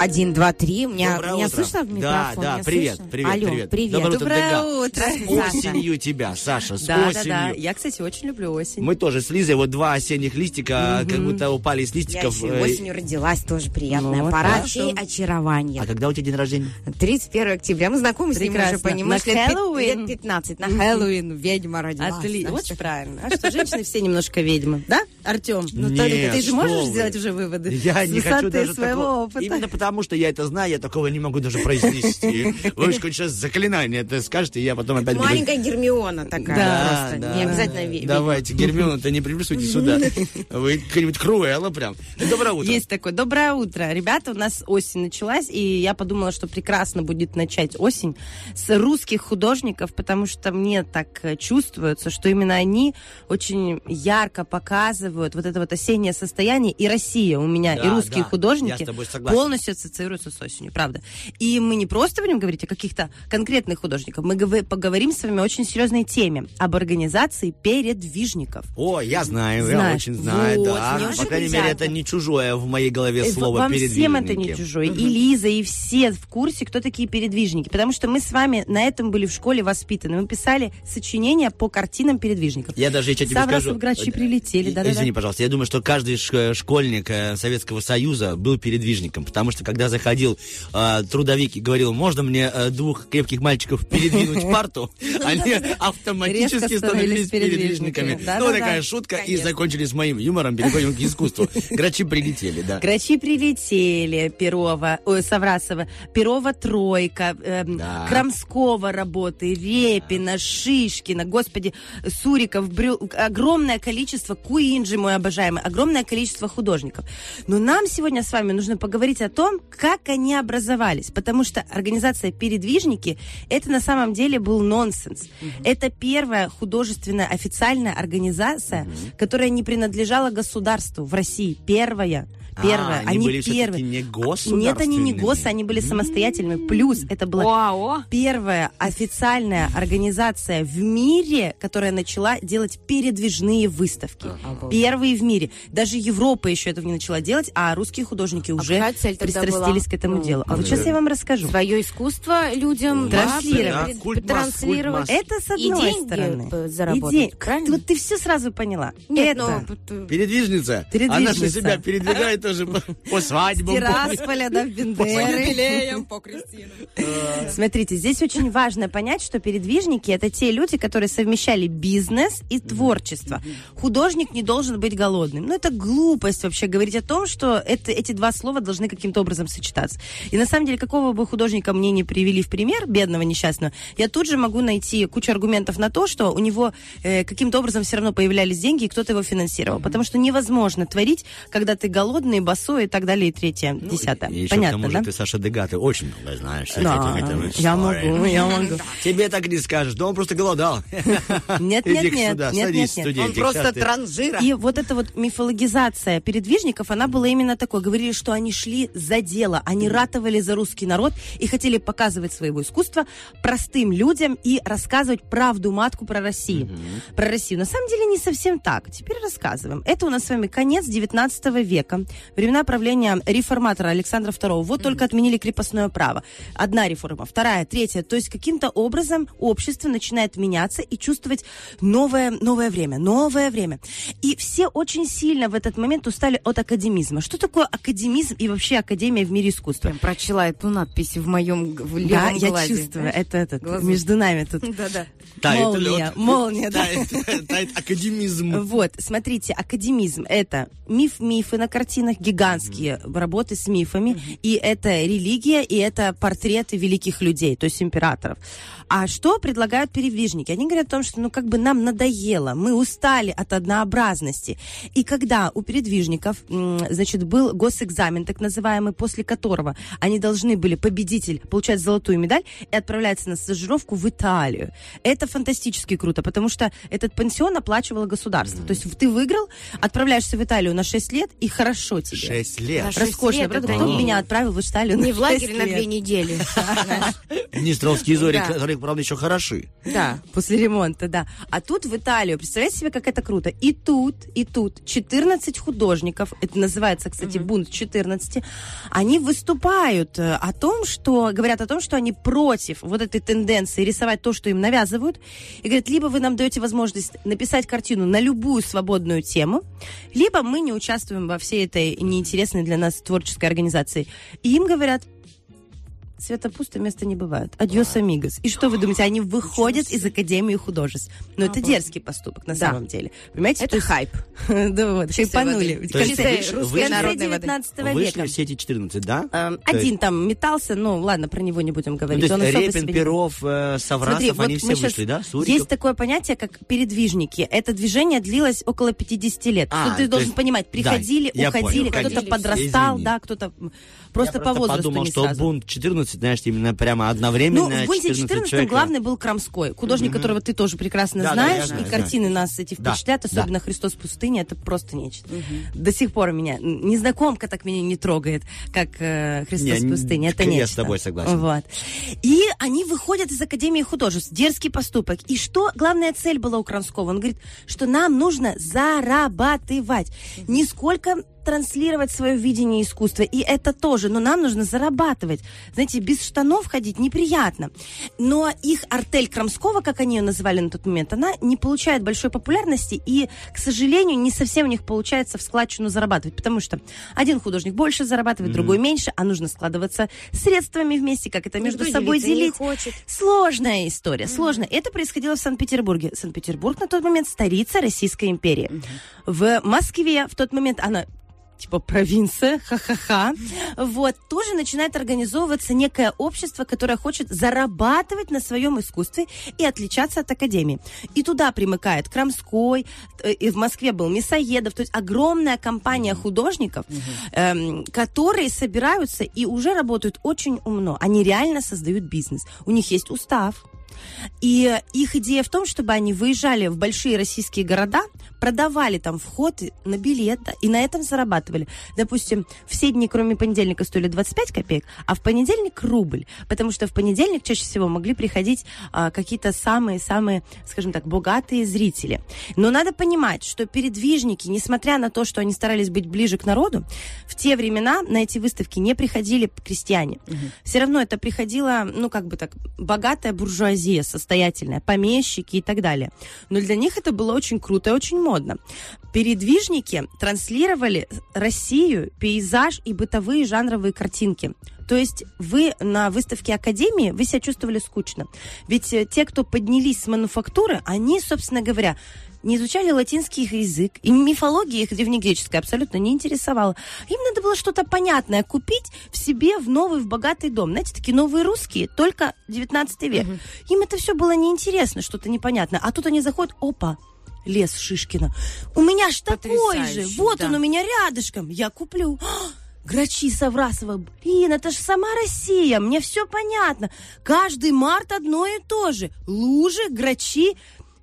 Один, два, три. Меня, Доброе меня утро. слышно в Да, микрофон? да, Меня привет, слышно? привет, Алло, привет. привет. Доброе утро, Доброе Дега. утро. С осенью тебя, Саша, с Да, да, осенью. да. Я, кстати, очень люблю осень. Мы тоже с Лизой, вот два осенних листика, как будто упали с Я листиков. еще э, осенью родилась, тоже приятная. Ну, Пора фей очарования. А когда у тебя день рождения? 31 октября. Мы знакомы с ним уже, Прекрасно. понимаешь, На лет, Хэллоуин? лет 15. На Хэллоуин ведьма родилась. Отлично. Очень правильно. А что, женщины все немножко ведьмы, да, Артем? Ну, Нет, ты, же можешь сделать уже выводы? Я не хочу высоты даже своего опыта. Именно потому, что я это знаю, я такого не могу даже произнести. Вы же хоть сейчас заклинание это скажете, и я потом опять. Маленькая Гермиона такая Да, просто. да. Не обязательно ве- Давайте, Гермиона-то не приплюсуйте сюда. Вы какая-нибудь Круэлла прям. Доброе утро. Есть такое. Доброе утро. Ребята, у нас осень началась, и я подумала, что прекрасно будет начать осень с русских художников, потому что мне так э, чувствуется, что именно они очень ярко показывают вот это вот осеннее состояние, и Россия у меня, Да, и русские да, я художники с тобой согласен. полностью ассоциируются с осенью, правда. И мы не просто будем говорить о каких-то конкретных художниках, мы гов- поговорим с вами о очень серьезной теме, об организации передвижников. О, я знаю, я Знаешь. очень знаю, Вот, да. мне По крайней мере, приятно. это не чужое в моей голове Э, слово Вам всем это не «передвижники». чужое. И Лиза, и все в курсе, кто такие передвижники. Потому что мы с вами на этом были в школе воспитаны. Мы писали сочинения по картинам передвижников. Я даже еще тебе Саврасов скажу... грачи э, прилетели, э, да-да-да. Извини, пожалуйста, я думаю, что каждый школьник Советского Союза был передвижником, потому что когда заходил э, трудовик и говорил, можно мне э, двух крепких мальчиков передвинуть парту, они автоматически становились передвижниками. Ну, такая шутка, и закончили с моим юмором, переходим к искусству. Грачи прилетели, да. Грачи прилетели, Перова, ой, Саврасова, Перова тройка, эм. Крамского работы, Репина, Шишкина, господи, Суриков, Брю... огромное количество, Куинджи мой обожаемый, огромное количество художников. Но нам сегодня с вами нужно поговорить о том, как они образовались, потому что организация «Передвижники» это на самом деле был нонсенс. Это первая художественная официальная организация, которая не принадлежала государству в России. Первая. Первая. А, они были всё-таки первые. не Нет, они не гос, они были самостоятельными. Плюс это была Вау. первая официальная организация в мире, которая начала делать передвижные выставки. Первые в мире. Даже Европа еще этого не начала делать, а русские художники уже какая цель тогда пристрастились была? к этому Ну, делу. А вот сейчас я вам расскажу. Свое искусство людям Транслировать. да, транслировать. Это с И одной деньги стороны. заработать, И день- правильно? Вот ты все сразу поняла. Нет, это ну, п- Передвижница. Передвижница. Она же себя передвигает тоже по, свадьбам. по- Тирасполя до Бендеры. по Кристину. Смотрите, здесь очень важно понять, что передвижники это те люди, которые совмещали бизнес и творчество. Художник не должен быть голодным. Ну, это глупость вообще говорить о том, что это, эти два слова должны каким-то образом сочетаться. И на самом деле, какого бы художника мне не привели в пример, бедного, несчастного, я тут же могу найти кучу аргументов на то, что у него э, каким-то образом все равно появлялись деньги, и кто-то его финансировал. Потому что невозможно творить, когда ты голодный, босой и так далее, и третье, десятое. И еще к Понятно, тому же да? ты, Саша Дега, ты очень много знаешь. Да, всяких этих я могу, я могу. Тебе так не скажешь, да он просто голодал. Нет, нет, нет, сюда, нет, садись, нет, нет. Он просто транжира. И вот эта вот мифологизация передвижников, она была именно такой. Говорили, что они шли за дело, они ратовали за русский народ и хотели показывать своего искусства простым людям и рассказывать правду матку про Россию. Про Россию. На самом деле не совсем так. Теперь рассказываем. Это у нас с вами конец 19 века. Времена правления реформатора Александра II. Вот только отменили крепостное право. Одна реформа, вторая, третья. То есть каким-то образом общество начинает меняться и чувствовать новое, новое время, новое время. И все очень сильно в этот момент устали от академизма. Что такое академизм и вообще академия в мире искусства? Прям прочла эту надпись в моем в левом Да, я глазе. чувствую. Это, это Глазу. между нами тут. Да-да. Молния, молния, да. Тает, тает академизм. Вот, смотрите, академизм это миф-мифы на картинах, гигантские работы с мифами, и это религия, и это портреты великих людей, то есть императоров. А что предлагают передвижники? Они говорят о том, что ну как бы нам надоело, мы устали от однообразности. И когда у передвижников, значит, был госэкзамен, так называемый, после которого они должны были, победитель, получать золотую медаль и отправляться на стажировку в Италию. Это фантастически круто, потому что этот пансион оплачивало государство. То есть ты выиграл, отправляешься в Италию на 6 лет, и хорошо тебе. Шесть лет. На шесть Роскошно, лет правда? Кто не- меня отправил в Италию Не на в лагерь 6 на лет? две недели. Днестровские зори, которые, правда, еще хороши. Да. После ремонта, да. А тут в Италию, представляете себе, как это круто. И тут, и тут 14 художников, это называется, кстати, бунт 14, они выступают э, о том, что, говорят о том, что они против вот этой тенденции рисовать то, что им навязывают. И говорят, либо вы нам даете возможность написать картину на любую свободную тему, либо мы не участвуем во всей этой неинтересной для нас творческой организации. И им говорят, Света пусто, места не бывает. Адьос, амигос. И что вы думаете, они выходят из Академии художеств. Но это дерзкий поступок на Да. самом деле. Понимаете? Это То хайп. Да вот, Чистой хайпанули. воды. В То есть конце- Чистой вышли- в конце народной воды. 19 Вышли века. все эти 14, да? То Один есть- там метался, ну ладно, про него не будем Ну, говорить. то Он есть особо Репин, Перов, э, Саврасов, Смотри, они вот все вышли, да? Суриков? Есть такое понятие, как передвижники. Это движение длилось около 50 лет. А, ты то должен есть- понимать, приходили, уходили, кто-то подрастал, да, кто-то просто Я по возрасту подумал, не что сразу. бунт 14, знаешь, именно прямо одновременно Ну, в бунте 14 14 человек. главный был Крамской, художник, которого ты тоже прекрасно Да, да, знаешь, знаю, и знаю. картины нас эти Да, впечатлят, да. особенно Христос в пустыне, это просто нечто. До сих пор меня незнакомка так меня не трогает, как э, Христос Не, в пустыне. Это я с нечто. тобой согласен. Вот. И они выходят из Академии художеств. Дерзкий поступок. И что главная цель была у Крамского? Он говорит, что нам нужно зарабатывать. Не сколько транслировать свое видение искусства, и это тоже, но нам нужно зарабатывать. Знаете, без штанов ходить неприятно. Но их артель Крамского, как они ее называли на тот момент, она не получает большой популярности, и, к сожалению, не совсем у них получается в складчину зарабатывать, потому что один художник больше зарабатывает, другой меньше, а нужно складываться средствами вместе, как это между Никто собой делиться не делить. хочет. Сложная история, сложная. Это происходило в Санкт-Петербурге. Санкт-Петербург на тот момент столица Российской империи. В Москве в тот момент она типа провинция, ха-ха-ха, вот, тоже начинает организовываться некое общество, которое хочет зарабатывать на своем искусстве и отличаться от академии. И туда примыкает Крамской, э, и в Москве был Мясоедов, то есть огромная компания художников, эм, которые собираются и уже работают очень умно. Они реально создают бизнес. У них есть устав, и их идея в том, чтобы они выезжали в большие российские города, продавали там вход на билет, и на этом зарабатывали. Допустим, все дни, кроме понедельника, стоили 25 копеек, а в понедельник рубль. Потому что в понедельник чаще всего могли приходить а, какие-то самые-самые, скажем так, богатые зрители. Но надо понимать, что передвижники, несмотря на то, что они старались быть ближе к народу, в те времена на эти выставки не приходили крестьяне. Все равно это приходила, ну, как бы так, богатая буржуазия, состоятельная, помещики и так далее. Но для них это было очень круто и очень модно. Передвижники транслировали Россию, пейзаж и бытовые жанровые картинки. То есть вы на выставке Академии, вы себя чувствовали скучно. Ведь э, те, кто поднялись с мануфактуры, они, собственно говоря, не изучали латинский язык, и мифология их древнегреческая абсолютно не интересовала. Им надо было что-то понятное купить в себе в новый, в богатый дом. Знаете, такие новые русские, только 19 век. Им это все было неинтересно, что-то непонятное. А тут они заходят, опа, лес Шишкина. У меня ж такой же, вот да. он у меня рядышком, я куплю. Грачи Саврасова, блин, это же сама Россия, мне все понятно. Каждый март одно и то же. Лужи, грачи,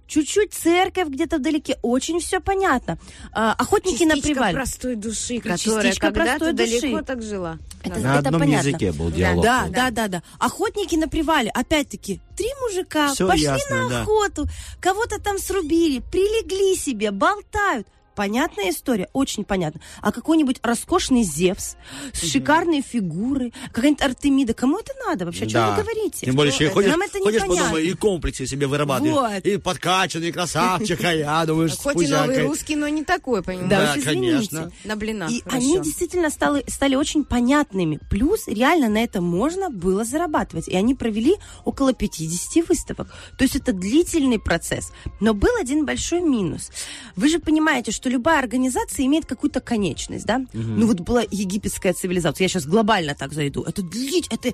чуть-чуть церковь где-то вдалеке, очень все понятно. А, охотники на Частичка привале. простой души, которая частичка когда-то простой души. далеко так жила. Это, На это одном понятно. языке был диалог. Да, да, да, да. Охотники на привале, опять-таки, три мужика Всё пошли ясно, на да. охоту, кого-то там срубили, прилегли себе, болтают. Понятная история, очень понятно. А какой-нибудь роскошный Зевс с шикарной фигурой, какая-нибудь Артемида, кому это надо вообще? О чем Да. вы говорите? Тем более, Что еще и это? ходишь, Нам это ходишь по дому и комплексы себе вырабатываешь. Вот. И подкачанный красавчик, а я думаю, с Хоть и новый русский, но не такой, понимаешь? Да, извините. конечно. На блинах. И хорошо. они действительно стали, стали очень понятными. Плюс реально на этом можно было зарабатывать. И они провели около 50 выставок. То есть это длительный процесс. Но был один большой минус. Вы же понимаете, что любая организация имеет какую-то конечность, да? Ну вот была египетская цивилизация. Я сейчас глобально так зайду. Это длить, это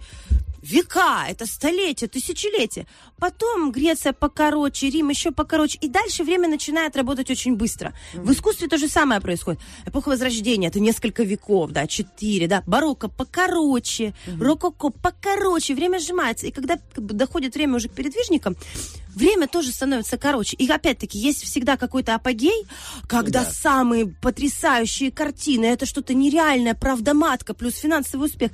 века, это столетия, тысячелетия. Потом Греция покороче, Рим еще покороче. И дальше время начинает работать очень быстро. В искусстве то же самое происходит. Эпоха Возрождения, это несколько веков, да, четыре, да. Барокко покороче, рококо покороче. Время сжимается. И когда доходит время уже к передвижникам, время тоже становится короче. И опять-таки есть всегда какой-то апогей, когда самые потрясающие картины, это что-то нереальное, правда-матка, плюс финансовый успех.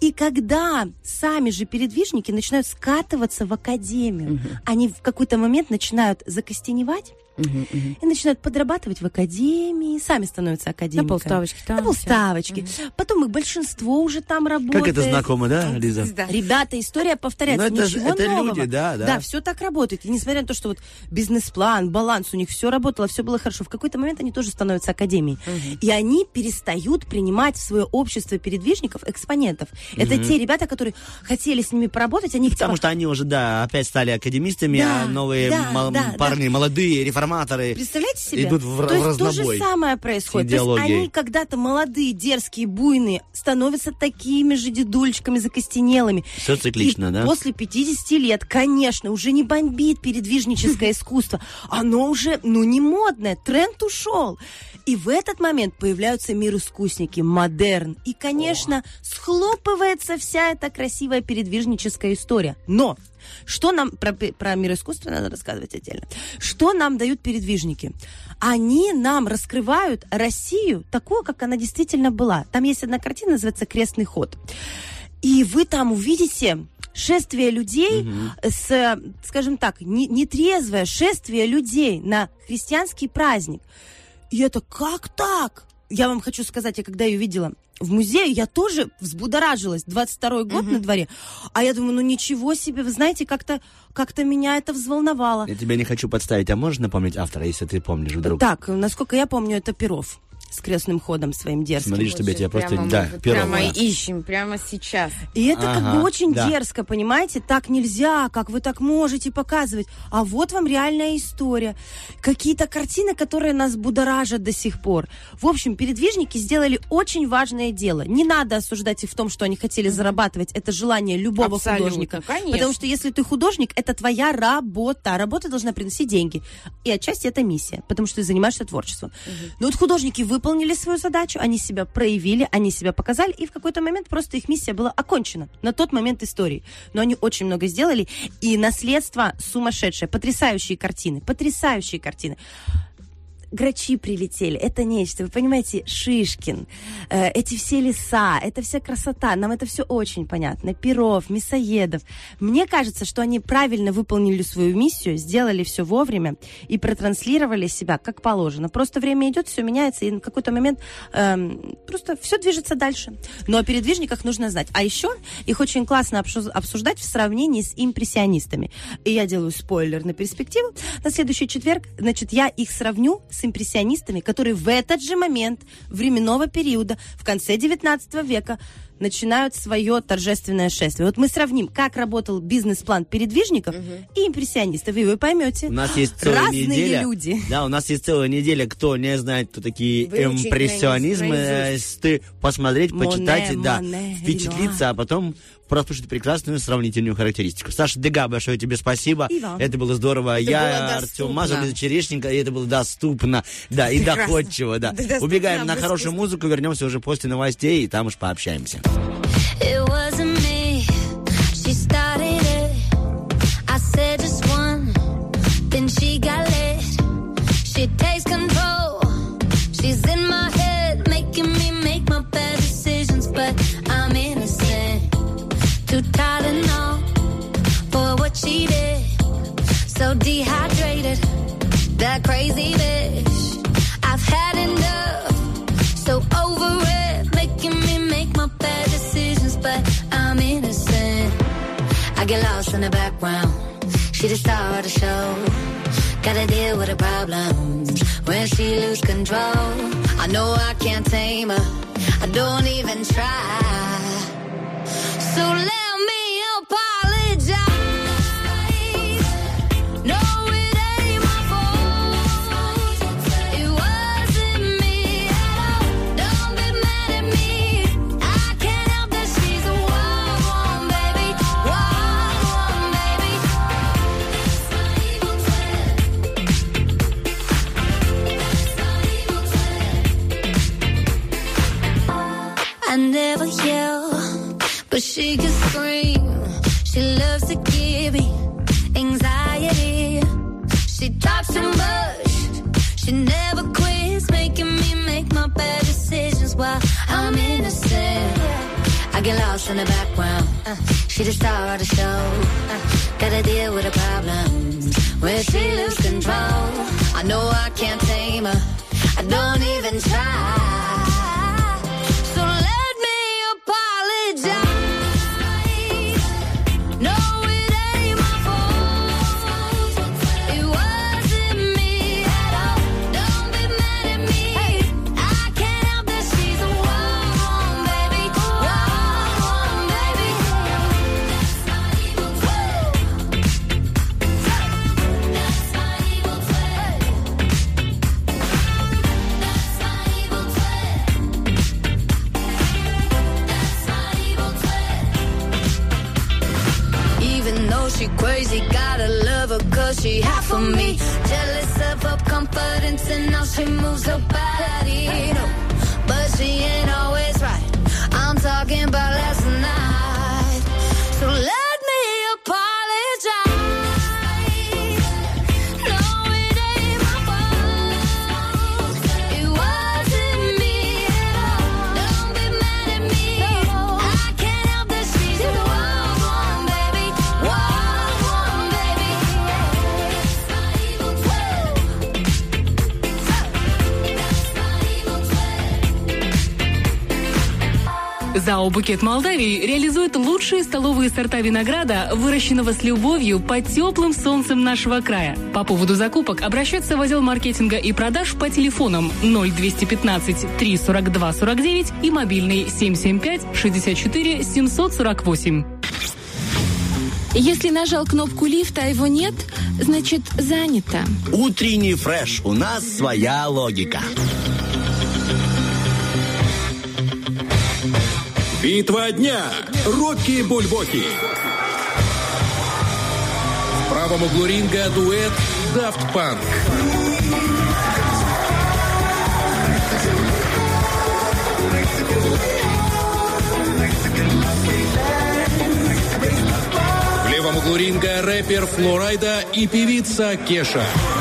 И когда сами же передвижники начинают скатываться в академию, они в какой-то момент начинают закостеневать, и начинают подрабатывать в академии, сами становятся академиками. полставочки там, На полставочки. Потом их большинство уже там работает. Как это знакомо, да, Лиза? Да. Ребята, история повторяется. Ну, это ж- Ничего это нового. люди, да, да. Да, все так работает. И несмотря на то, что вот бизнес-план, баланс у них все работало, все было хорошо, в какой-то момент они тоже становятся академией. И они перестают принимать в свое общество передвижников экспонентов. Это те ребята, которые хотели с ними поработать, они Потому типа, что они уже, да, опять стали академистами, Да, а новые да, мол- да, парни, молодые реформаторы Представляете себе? идут в, то есть в то разнобой. же самое происходит. То есть они когда-то молодые, дерзкие, буйные, становятся такими же дедульчиками, закостенелыми. Всё циклично, И да? после 50 лет, конечно, уже не бомбит передвижническое искусство. Оно уже, ну, не модное, тренд ушел. И в этот момент появляются мир-искусники, модерн. И, конечно, схлопывается вся эта красивая передвижническая история. Но что нам про, про мир искусства надо рассказывать отдельно? Что нам дают передвижники? Они нам раскрывают Россию такую, как она действительно была. Там есть одна картина, называется «Крестный ход». И вы там увидите шествие людей с, э, скажем так, не- нетрезвое шествие людей на христианский праздник. И это как так? Я вам хочу сказать, я когда ее видела в музее, я тоже взбудоражилась. 22-й год на дворе. А я думаю, ну ничего себе, вы знаете, как-то как меня это взволновало. Я тебя не хочу подставить, а можешь напомнить автора, если ты помнишь вдруг? Так, насколько я помню, это Перов с крестным ходом своим дерзким. Смотри, чтобы я тебя просто... Прямо Да, мы Перова. Прямо ищем, прямо сейчас. И это как Ага, бы очень да. дерзко, понимаете? Так нельзя, как вы так можете показывать. А вот вам реальная история. Какие-то картины, которые нас будоражат до сих пор. В общем, передвижники сделали очень важное дело. Не надо осуждать их в том, что они хотели зарабатывать. Это желание любого Абсолютно, художника. конечно. Потому что если ты художник, это твоя работа. Работа должна приносить деньги. И отчасти это миссия, потому что ты занимаешься творчеством. Но вот художники выполнили свою задачу, они себя проявили, они себя показали, и в какой-то момент просто их миссия была окончена на тот момент истории. Но они очень много сделали, и наследство сумасшедшее, потрясающие картины, потрясающие картины грачи прилетели, это нечто, вы понимаете, Шишкин, э, эти все леса, это вся красота, нам это все очень понятно, Перов, Мясоедов. Мне кажется, что они правильно выполнили свою миссию, сделали все вовремя и протранслировали себя как положено. Просто время идет, все меняется, и на какой-то момент эм, просто все движется дальше. Но о передвижниках нужно знать. А еще их очень классно обсуждать в сравнении с импрессионистами. И я делаю спойлер на перспективу. На следующий четверг, значит, я их сравню импрессионистами, которые в этот же момент временного периода, в конце 19 века, начинают свое торжественное шествие. Вот мы сравним, как работал бизнес-план передвижников и импрессионистов, и вы поймете. У нас есть целая Разные неделя. люди. Да, у нас есть целая неделя. Кто не знает, кто такие Выучить импрессионизмы, наизусть. ты посмотреть, Моне, почитать, да, Моне, впечатлиться, а потом прослушать прекрасную сравнительную характеристику. Саша Дега, большое тебе спасибо. И вам. Это было здорово. Это Я было Артем. Мазур, Лиза Черешненко, и это было доступно. Да, и Прекрасно. доходчиво, да. Да, доступно Убегаем на хорошую музыку, вернемся уже после новостей, и там уж пообщаемся. It crazy bitch. I've had enough, so over it, making me make my bad decisions, but I'm innocent. I get lost in the background. She the star of the show. Gotta deal with her problems when she lose control. I know I can't tame her. I don't even try. So let yell, but she can scream. She loves to give me anxiety. She talks too much. She never quits, making me make my bad decisions while I'm innocent. I get lost in the background. Uh, she the star of the show. Uh, gotta deal with her problems when she loses control. I know I can't tame her. I don't even try. Cause she half of me. Jealous of her confidence and how she moves her body. No, but she ain't always right. I'm talking about last night. Зообукет Молдавии реализует лучшие столовые сорта винограда, выращенного с любовью под теплым солнцем нашего края. По поводу закупок обращаться в отдел маркетинга и продаж по телефонам 0215 342 49 и мобильный 775 64 748. Если нажал кнопку лифта, а его нет, значит занято. Утренний фреш. У нас своя логика. Битва дня. Рокки Бульбоки. В правом углу ринга дуэт Daft Punk. В левом углу ринга рэпер Флорайда и певица Кеша. К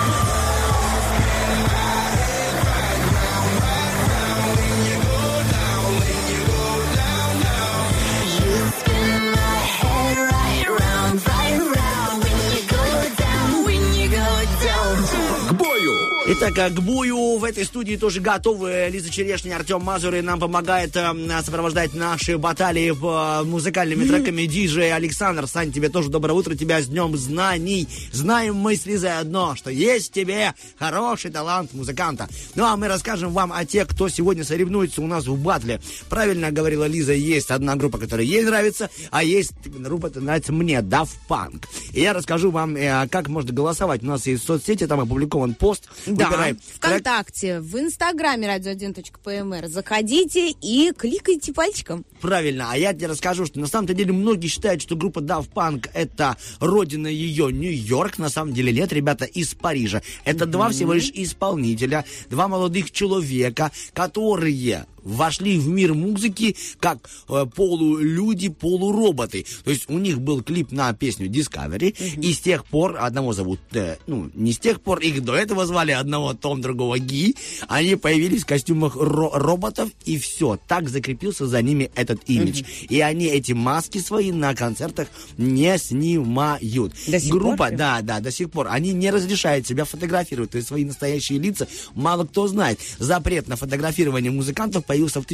Итак, а к бою в этой студии тоже готовы Лиза Черешня, Артем Мазур, и нам помогает э, сопровождать наши баталии э, музыкальными треками диджей Александр. Сань, тебе тоже доброе утро, тебя с днем знаний. Знаем мы с Лизой одно, что есть тебе хороший талант музыканта. Ну, а мы расскажем вам о тех, кто сегодня соревнуется у нас в батле. Правильно говорила Лиза, есть одна группа, которая ей нравится, а есть группа, которая нравится мне, Daft Punk. И я расскажу вам, э, как можно голосовать. У нас есть соцсети, там опубликован пост. Да, Выбираем. ВКонтакте, в Инстаграме radio1.pmr. Заходите и кликайте пальчиком. Правильно, а я тебе расскажу, что на самом-то деле многие считают, что группа Daft Punk это родина ее Нью-Йорк. На самом деле нет, ребята, из Парижа. Это два всего лишь исполнителя, два молодых человека, которые вошли в мир музыки как э, полулюди, полуроботы. То есть у них был клип на песню Discovery, и с тех пор одного зовут, э, ну, не с тех пор, их до этого звали одного Том, другого Ги, они появились в костюмах ро- роботов, и все, так закрепился за ними этот имидж. И они эти маски свои на концертах не снимают. До сих Группа, пор? да, да, до сих пор. Они не разрешают себя фотографировать, то есть свои настоящие лица мало кто знает. Запрет на фотографирование музыкантов появился в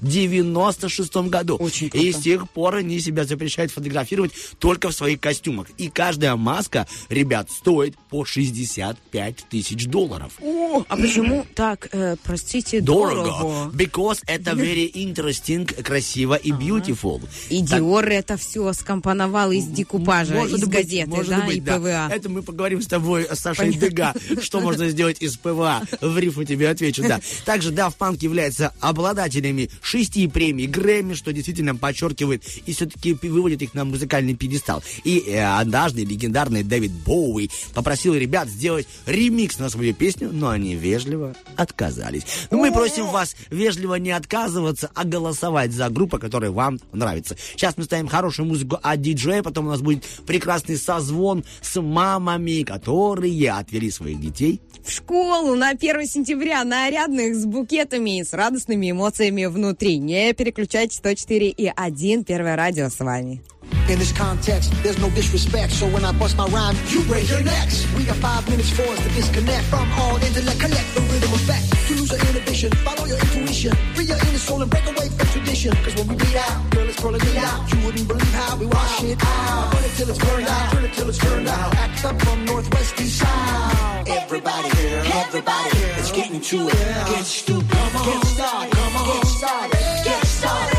1996 году. Очень И круто. с тех пор они себя запрещают фотографировать только в своих костюмах. И каждая маска, ребят, стоит по 65 тысяч долларов. О, а почему так, э, простите, Дорого. дорого? Because это very interesting, красиво и beautiful. И Так- Диор это все скомпоновал из декупажа, Может из быть, газеты, может да, быть, и да. ПВА. Это мы поговорим с тобой, с Сашей Понятно. Дега, что можно сделать из ПВА. В рифму тебе отвечу, да. Также Daft Punk является обладателями шести премий Грэмми, что действительно подчеркивает и все-таки выводит их на музыкальный пьедестал. И э, однажды легендарный Дэвид Боуи попросил ребят сделать ремикс на свою песню, но они вежливо отказались. Но мы просим вас вежливо не отказываться, а голосовать за группу, которая вам нравится. Сейчас мы ставим хорошую музыку от диджея, потом у нас будет прекрасный созвон с мамами, которые отвели своих детей В школу на 1 сентября нарядных с букетами и с радостными эмоциями внутри. Не переключайтесь, 104 и 1, Первое радио с вами. In this context, there's no disrespect, so when I bust my rhyme, you raise your necks. We got five minutes for us to disconnect from all intellect, collect the rhythm effect. To lose our inhibition, follow your intuition, free your inner soul and break away from tradition. Cause when we beat out, girl, it's calling it out. You wouldn't believe how we wash it out. Burn it till it's burned out, turn it till it's burned out. Act up from northwest to south. Everybody, everybody, it's getting to it. Get stupid, get started, come on, get started, get started.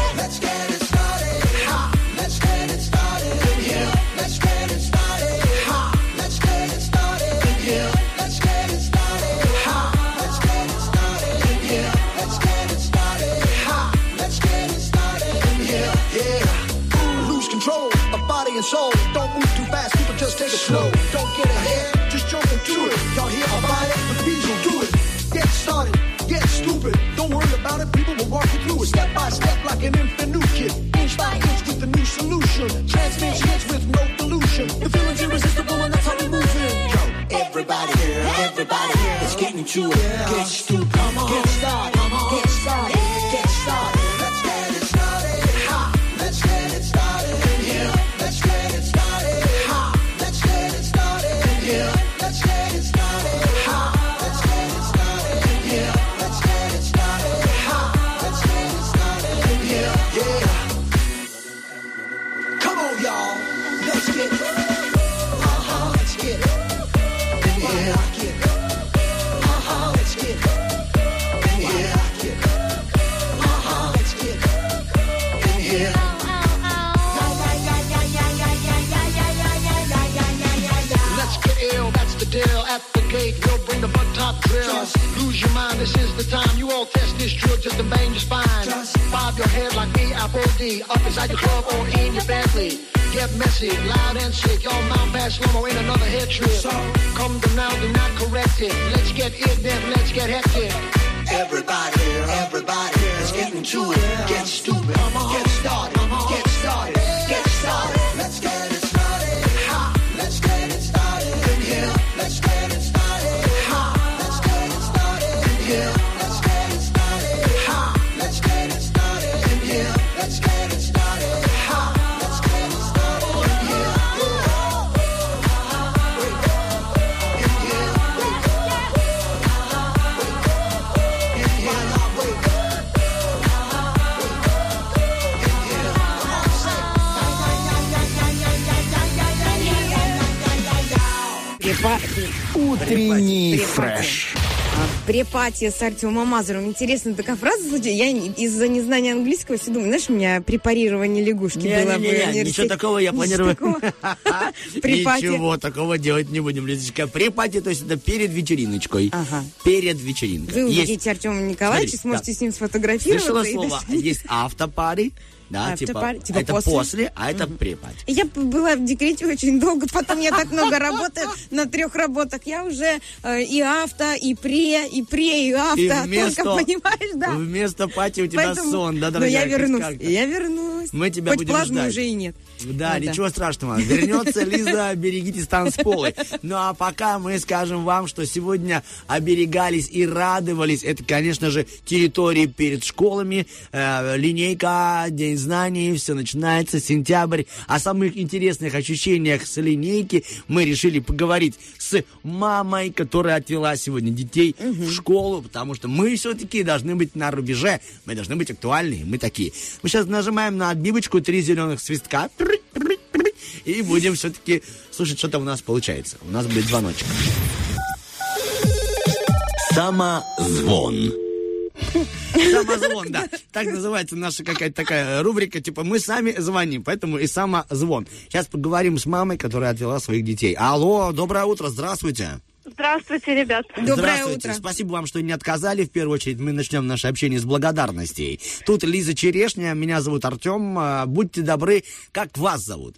Soul. Don't move too fast. People just take it slow. Don't get ahead. Just jump into it. Y'all hear about it? The bees will do it. Get started. Get stupid. Don't worry about it. People will walk you through it step by step like an infant new kid. Inch by inch with a new solution. Transmits hits with no pollution. The feeling's irresistible and that's how we move in. Yo, everybody here, everybody here. It's getting to it. Get stupid. Get started. Get the drill. Lose your mind, this is the time. You all test this drill just to bang your spine. Bob your head like me, Apple D. Up inside your club or in your Bentley. Get messy, loud and sick. Y'all mount fast slow in another head trip. Come to now, do not correct it. Let's get it, then let's get hectic. Everybody, everybody is getting to it. Get stupid, get started, get started, get started. Let's get it started. Ha! Let's get it started in here. Let's get it Препа- Утренний фреш. А, Препати с Артемом Мазуром. Интересно, такая фраза звучит. Я не- из-за незнания английского все думаю, знаешь, у меня препарирование лягушки было бы в Не-не-не, ничего такого я планирую. Ничего такого делать не будем, Лизочка. Препати, то есть это перед вечериночкой. Ага. Перед вечеринкой. Вы увидите Артема Николаевича, сможете с ним сфотографироваться. Слышала слово? Есть автопари Да, After типа, party, типа это после? после, а это pre-party. Я п- была в декрете очень долго, потом я так много работаю на трех работах. Я уже э, и авто, и пре, и пре, и авто. И Только, вместо, понимаешь, да. вместо пати у тебя Поэтому- сон, да, Но дорогая? я Хоть вернусь, я вернусь. Мы тебя Хоть будем ждать. уже и нет. Да, Ну ничего страшного. Вернется Лиза, берегитесь танцполы. Ну а пока мы скажем вам, что сегодня оберегались и радовались. Это, конечно же, территории перед школами, э, линейка, День знаний, все начинается, сентябрь. О самых интересных ощущениях с линейки мы решили поговорить с мамой, которая отвела сегодня детей в школу, потому что мы все-таки должны быть на рубеже, мы должны быть актуальны, мы такие. Мы сейчас нажимаем на отбивочку, три зеленых свистка, и будем все-таки слушать, что там у нас получается. У нас будет звоночек. Самозвон. Самозвон, да. Так называется наша какая-то такая рубрика, типа мы сами звоним, поэтому и самозвон. Сейчас поговорим с мамой, которая отвела своих детей. Алло, доброе утро, здравствуйте. Здравствуйте, ребят. Здравствуйте. Спасибо вам, что не отказали. В первую очередь мы начнем наше общение с благодарностей. Тут Лиза Черешня, меня зовут Артем. А, Будьте добры, как вас зовут?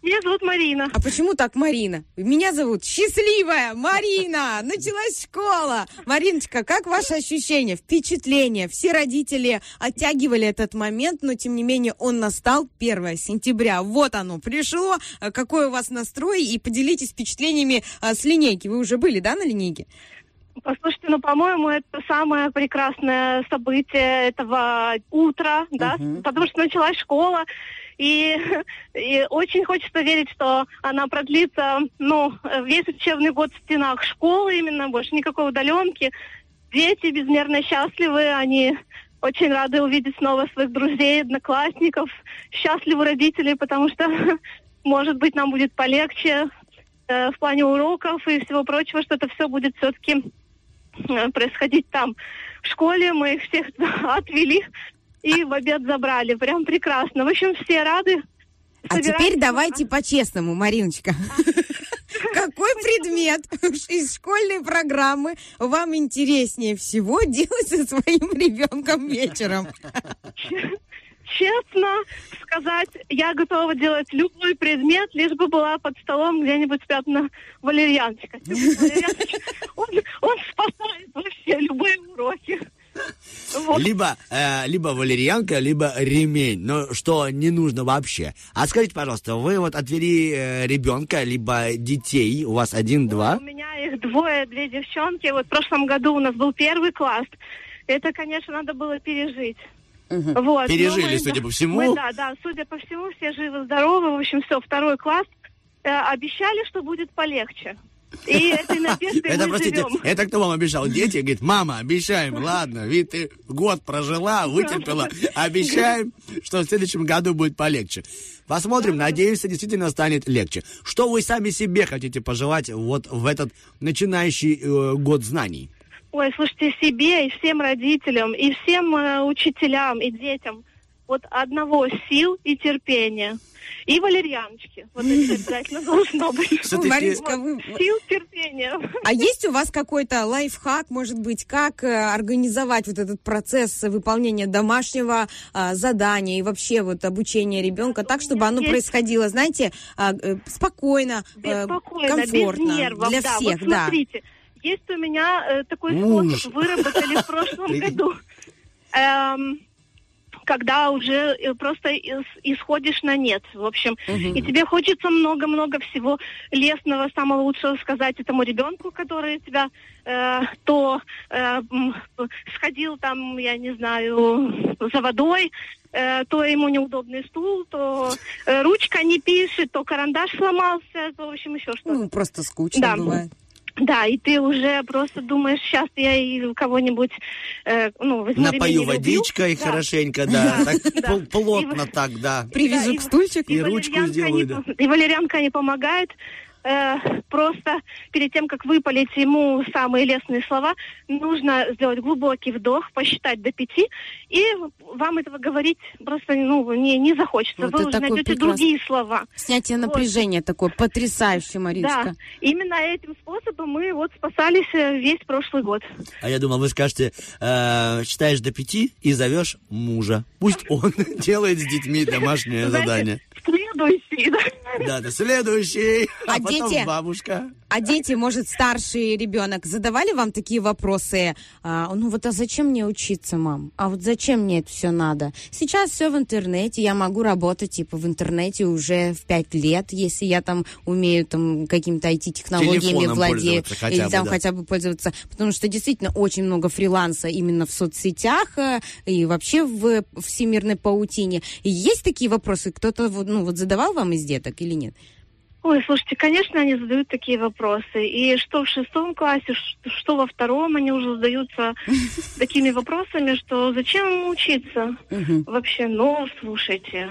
Меня зовут Марина. А почему так Марина? Меня зовут Счастливая Марина. Началась школа. Мариночка, как ваши ощущения, впечатления? Все родители оттягивали этот момент, но тем не менее он настал 1 сентября. Вот оно пришло. Какой у вас настрой? И поделитесь впечатлениями а, с линейки. Вы уже были, да, на линейке? Послушайте, ну, по-моему, это самое прекрасное событие этого утра, да, потому что началась школа, и, и очень хочется верить, что она продлится, ну, весь учебный год в стенах школы именно, больше никакой удаленки. Дети безмерно счастливы, они очень рады увидеть снова своих друзей, одноклассников, счастливы родители, потому что, может быть, нам будет полегче э, в плане уроков и всего прочего, что это все будет все-таки э, происходить там. В школе мы их всех отвели и в обед забрали. Прям прекрасно. В общем, все рады. А теперь давайте по-честному, Мариночка. Какой предмет из школьной программы вам интереснее всего делать со своим ребенком вечером? Честно сказать, я готова делать любой предмет, лишь бы была под столом где-нибудь спрятана валерьяночка. Валерьяночка, Он, он спасает вообще любые уроки. Вот. Либо, э, либо валерьянка, либо ремень. Но что не нужно вообще. А скажите, пожалуйста, вы вот отвели э, ребенка, либо детей, у вас один-два? У меня их двое, две девчонки. Вот в прошлом году у нас был первый класс. Это, конечно, надо было пережить. Вот. Пережили, мы, судя по всему. Мы, да, да, судя по всему, все живы-здоровы. В общем, все, второй класс. Э, обещали, что будет полегче. И этой надеждой Это, мы простите, живем. это кто вам обещал? Дети? Говорит, мама, обещаем, ладно, ведь ты год прожила, вытерпела, обещаем, что в следующем году будет полегче. Посмотрим, надеемся, действительно станет легче. Что вы сами себе хотите пожелать вот в этот начинающий э, год знаний? Ой, слушайте, себе и всем родителям, и всем э, учителям, и детям вот одного сил и терпения. И валерьяночки. Вот это обязательно должно быть. Мариночка, вы- Сил терпения. А есть у вас какой-то лайфхак, может быть, как э, организовать вот этот процесс выполнения домашнего а, задания и вообще вот обучения ребенка так, чтобы оно есть- происходило, знаете, а, э, спокойно, э, комфортно без нервов. для да. всех, да. смотрите, есть у меня э, такой Уж. способ, выработали в прошлом году. Эм, когда уже э, просто ис- исходишь на нет, в общем, Мгм. и тебе хочется много-много всего лестного, самого лучшего сказать этому ребенку, который тебя э, то э, сходил там, я не знаю, за водой, э, то ему неудобный стул, то э, ручка не пишет, то карандаш сломался, то, в общем, еще что-то. Ну, просто скучно Да. бывает. Да, и ты уже просто думаешь, сейчас я и кого-нибудь, э, ну, возьму Напою водичкой Да. хорошенько, да, так Да. плотно так, да. Привяжу к стульчику. И ручку сделаю, не да. И валерьянка не помогает. Э, просто перед тем, как выпалить ему самые лестные слова, нужно сделать глубокий вдох, посчитать до пяти, и вам этого говорить просто ну, не, не захочется. Вот Вы уже найдете прекрасный- другие слова. Снятие Вот. напряжения такое потрясающе, Мариночка. Да, именно этим способом мы вот спасались э, весь прошлый год. А я думал, вы скажете, э, считаешь до пяти и зовешь мужа. Пусть он делает с детьми домашнее задание. Следующий, да. Да, да, следующий. А, А потом дети? бабушка. А дети, может, старший ребенок, задавали вам такие вопросы? А, ну вот, а зачем мне учиться, мам? А вот зачем мне это все надо? Сейчас все в интернете, я могу работать, типа, в интернете уже в пять лет, если я там умею там какими-то IT-технологиями владею. или бы, там да. хотя бы пользоваться. Потому что действительно очень много фриланса именно в соцсетях э, и вообще в всемирной паутине. И есть такие вопросы? Кто-то вот, ну, вот задавал вам из деток или нет? Ой, слушайте, конечно, они задают такие вопросы. И что в шестом классе, что во втором, они уже задаются такими вопросами, что зачем учиться? Вообще, ну, слушайте.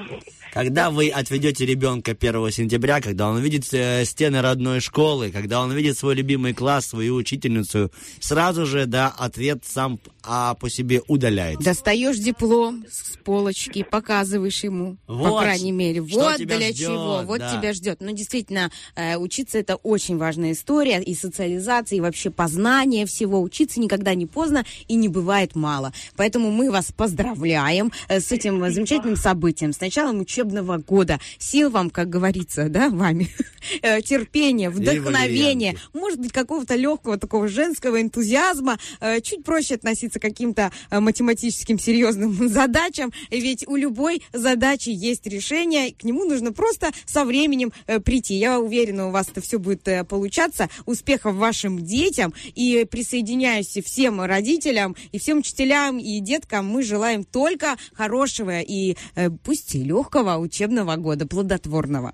Когда вы отведете ребенка 1 сентября, когда он увидит э, стены родной школы, когда он увидит свой любимый класс, свою учительницу, сразу же, да, ответ сам а, по себе удаляется. Достаешь диплом с полочки, показываешь ему, по Вот, крайней мере. Вот для ждет, чего, вот да. тебя ждет. Ну, действительно, э, учиться это очень важная история, и социализация, и вообще познание всего. Учиться никогда не поздно и не бывает мало. Поэтому мы вас поздравляем э, с этим замечательным событием, с началом учебного года. Сил вам, как говорится, да, вами, э, терпения, вдохновения, может быть, какого-то легкого такого женского энтузиазма, э, чуть проще относиться к каким-то э, математическим серьезным задачам, ведь у любой задачи есть решение, к нему нужно просто со временем прийти. Я уверена, у вас это все будет получаться. Успехов вашим детям и присоединяюсь всем родителям и всем учителям и деткам. Мы желаем только хорошего и пусть и легкого учебного года, плодотворного.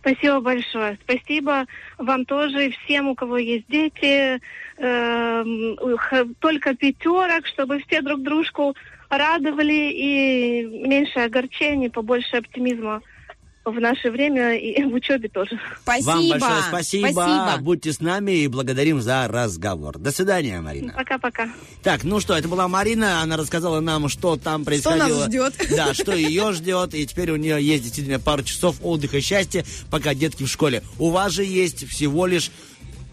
Спасибо большое. Спасибо вам тоже и всем, у кого есть дети. Эм, только пятерок, чтобы все друг дружку радовали и меньше огорчений, побольше оптимизма в наше время и в учебе тоже. Вам большое спасибо. Будьте с нами и благодарим за разговор. До свидания, Марина. Пока-пока. Так, ну что, это была Марина. Она рассказала нам, что там нас происходило. ждет. Да, что ее ждет. И теперь у нее есть действительно пару часов отдыха и счастья, пока детки в школе. У вас же есть всего лишь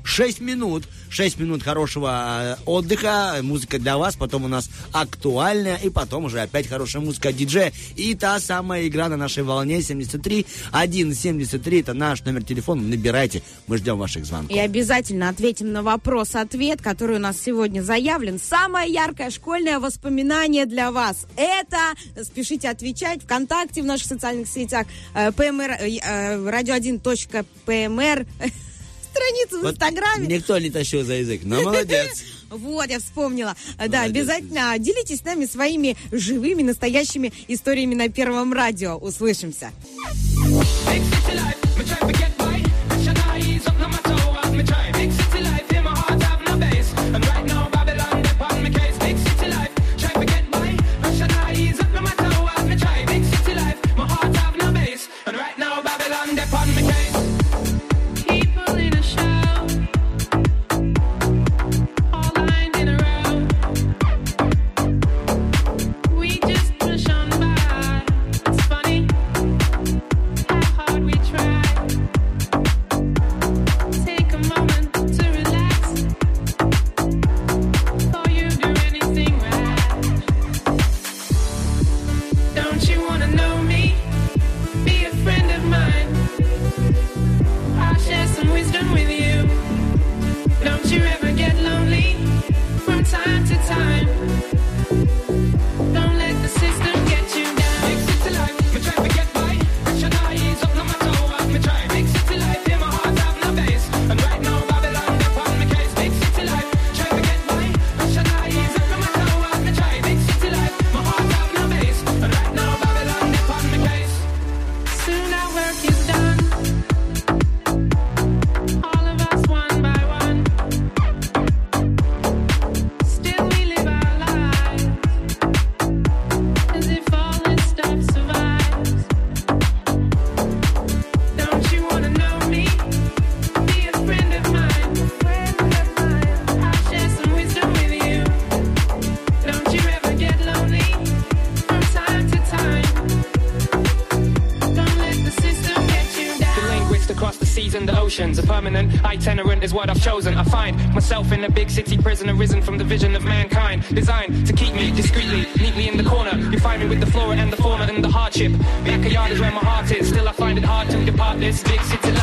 6 минут. 6 минут хорошего э, отдыха, музыка для вас, потом у нас актуальная, и потом уже опять хорошая музыка от диджея. И та самая игра на нашей волне 73 173, это наш номер телефона, набирайте, мы ждем ваших звонков. И обязательно ответим на вопрос-ответ, который у нас сегодня заявлен. Самое яркое школьное воспоминание для вас. Это, спешите отвечать, ВКонтакте, в наших социальных сетях, э, ПМР, э, э, radio1.pmr, страницу в Инстаграме. Никто не тащил за язык, но молодец. Вот, я вспомнила. Да, Молодец, обязательно делитесь с нами своими живыми, настоящими историями на Первом радио. Услышимся. People what I've chosen. I find myself in a big city prison, arisen from the vision of mankind. Designed to keep me discreetly, neatly in the corner. You find me with the flora and the fauna and the hardship. Backyard is where my heart is. Still, I find it hard to depart this big city life.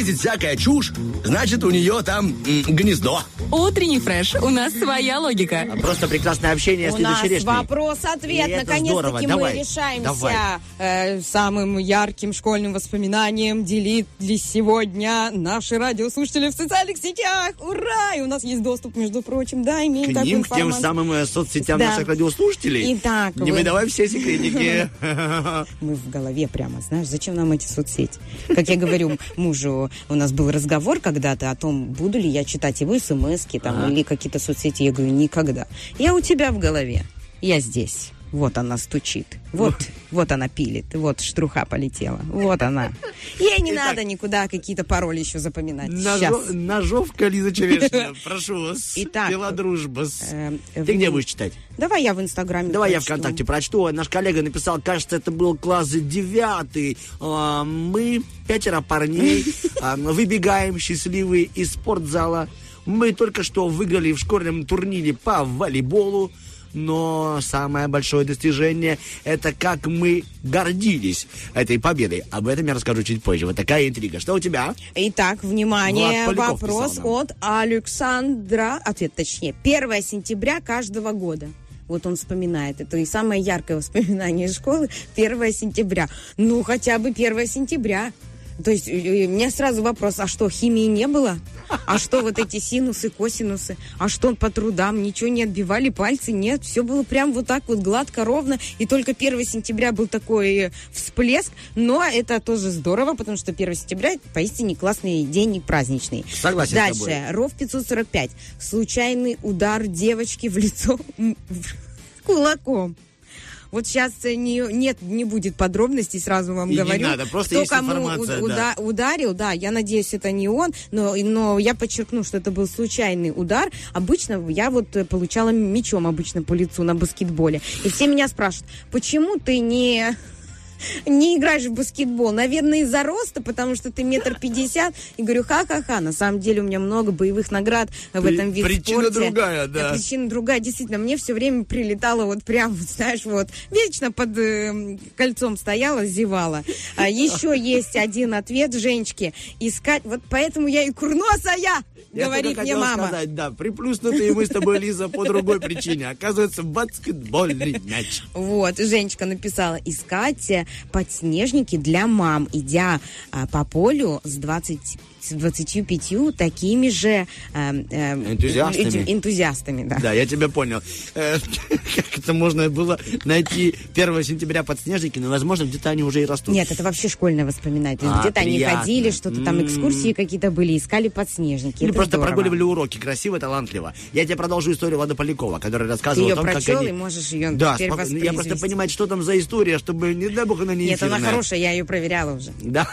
Лезет всякая чушь, значит, у нее там м, гнездо. Утренний фреш. У нас своя логика. Просто прекрасное общение У с нас черешней. вопрос-ответ. Наконец-таки здорово. мы Давай, решаемся давай. Э, самым ярким школьным воспоминанием делились сегодня наши радиослушатели в социальных сетях. Ура! И у нас есть доступ, между прочим, да, имеем К ним, к тем самым э, соцсетям Да. наших радиослушателей. Итак, Не вы- выдавай все секретники. Мы в голове прямо, знаешь, зачем нам эти соцсети? Как я говорю мужу, у нас был разговор когда-то о том, буду ли я читать его смс там, или какие-то соцсети. Я говорю, никогда. Я у тебя в голове, я здесь. Вот она стучит. Вот, вот она пилит. Вот штруха полетела. Вот она. Ей не надо никуда какие-то пароли еще запоминать. Сейчас. Ножо- Ножовка Лиза Черешня. Прошу вас. Итак, Пила дружба. с- Эм, Ты где будешь читать? Давай я в Инстаграме Давай я прочту. ВКонтакте прочту. Наш коллега написал, кажется, это был класс девятый. А, Мы, пятеро парней, а, выбегаем счастливые из спортзала. Мы только что выиграли в школьном турнире по волейболу. Но самое большое достижение – это как мы гордились этой победой. Об этом я расскажу чуть позже. Вот такая интрига. Что у тебя? Итак, внимание, вопрос писал от Александра. Ответ точнее. 1 сентября каждого года. Вот он вспоминает. Это и самое яркое воспоминание из школы. 1 сентября. Ну, хотя бы 1 сентября. То есть у меня сразу вопрос, а что, химии не было? А что вот эти синусы, косинусы? А что по трудам? Ничего не отбивали пальцы? Нет, все было прям вот так вот гладко, ровно. И только 1 сентября был такой э, всплеск. Но это тоже здорово, потому что 1 сентября поистине классный день и праздничный. Согласен Дальше. Ров 545. Случайный удар девочки в лицо кулаком. Вот сейчас не, нет, не будет подробностей, сразу вам И не говорю. надо, просто Кто кому у- да. уда- ударил, да, я надеюсь, это не он, но, но я подчеркну, что это был случайный удар. Обычно я вот э, получала мячом обычно по лицу на баскетболе. И все меня спрашивают, почему ты не не играешь в баскетбол. Наверное, из-за роста, потому что ты метр пятьдесят. И говорю, ха-ха-ха, на самом деле у меня много боевых наград в При- этом виде причина спорте. другая, да. Причина другая, действительно. Мне все время прилетало вот прям, вот, знаешь, вот, вечно под э, кольцом стояла, зевала. А еще есть один ответ Женечки. Искать, вот поэтому я и курносая, Я говорит мне мама. сказать, да, приплюснутые мы с тобой, Лиза, по другой причине. Оказывается, баскетбольный мяч. Вот, Женечка написала, искать э, подснежники для мам, идя а, по полю с 20 с 25 такими же э, э, Энтузиастами. энту- энтузиастами, да. Да, я тебя понял. Э, Как это можно было найти 1 сентября подснежники, но, возможно, где-то они уже и растут. Нет, это вообще школьное воспоминание. А, где-то они ходили, что-то там экскурсии какие-то были, искали подснежники. Или Это просто прогуливали уроки красиво, талантливо. Я тебе продолжу историю Влада Полякова, который Ты рассказывал ее о том, как прочел они... и можешь ее Да, теперь споко- я просто понимаю, что там за история, чтобы, не дай бог, она не Нет, она хорошая, я ее проверяла уже. Да.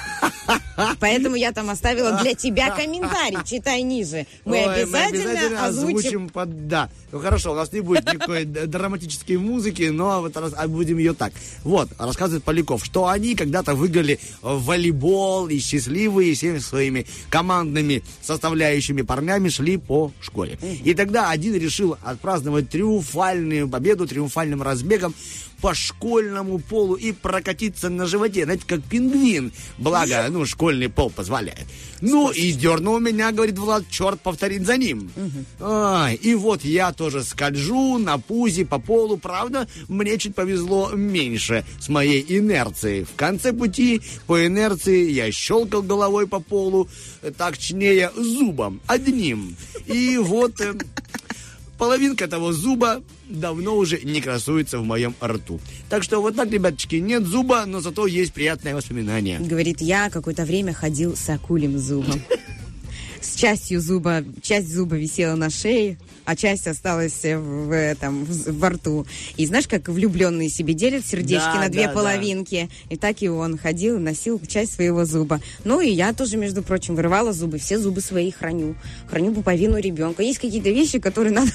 Поэтому я там оставила для тебя комментарий. Читай ниже. Мы Ой, обязательно, озвучим. под... Да. Ну хорошо, у нас не будет никакой драматической музыки, но вот раз- а будем ее так. Вот, рассказывает Поляков, что они когда-то выиграли в волейбол и счастливые всеми своими командными составляющими парнями шли по школе. И тогда один решил отпраздновать триумфальную победу триумфальным разбегом по школьному полу и прокатиться на животе, знаете, как пингвин. Благо, ну, школьный пол позволяет. Ну, и дернул меня, говорит Влад, черт повторить за ним. Ай, и вот я тоже скольжу на пузе по полу. Правда, мне чуть повезло меньше с моей инерцией. В конце пути по инерции я щелкал головой по полу, э, так точнее зубом, одним. И вот... половинка того зуба давно уже не красуется в моем рту. Так что вот так, ребяточки, нет зуба, но зато есть приятное воспоминание. Говорит, я какое-то время ходил с акулем зубом. С частью зуба, часть зуба висела на шее, а часть осталась в этом, в- во рту. И знаешь, как влюбленные себе делят сердечки Да, на две да, да. половинки. И так и он ходил и носил часть своего зуба. Ну и я тоже, между прочим, вырывала зубы. Все зубы свои храню. Храню пуповину ребенка. Есть какие-то вещи, которые надо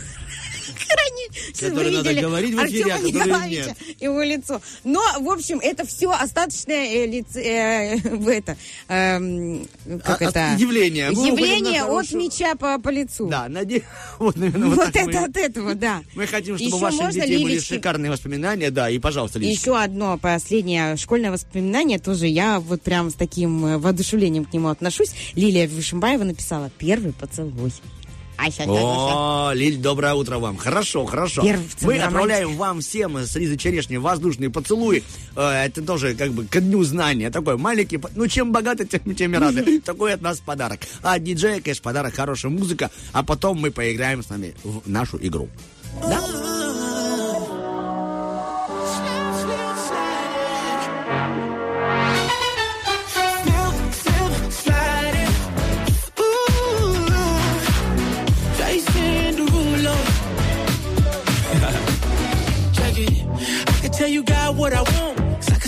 Которые вы надо говорить в эфире, а Артема Николаевича, его лицо. Но, в общем, это все остаточное э, лице- э, в это, эм, как А- это? от- явление. Явление от меча по, по лицу. Да, наде... вот, наверное, вот, Вот это мы- от этого, да. Мы хотим, чтобы у ваших детей были Лилечке? шикарные воспоминания, да, и, пожалуйста, И Лилечка. еще одно последнее школьное воспоминание тоже я вот прям с таким э, воодушевлением к нему отношусь. Лилия Вышимбаева написала «Первый поцелуй». Ща, ща. О, Лиль, доброе утро вам. Хорошо, хорошо. Первый Мы романтик. отправляем вам всем с Лизой Черешней воздушные поцелуи. Э, Это тоже как бы ко дню знания. Такой маленький, ну чем богаты, тем, тем и рады. Такой от нас подарок. А диджея, конечно, подарок, хорошая музыка. А потом мы поиграем с нами в нашу игру. Slip,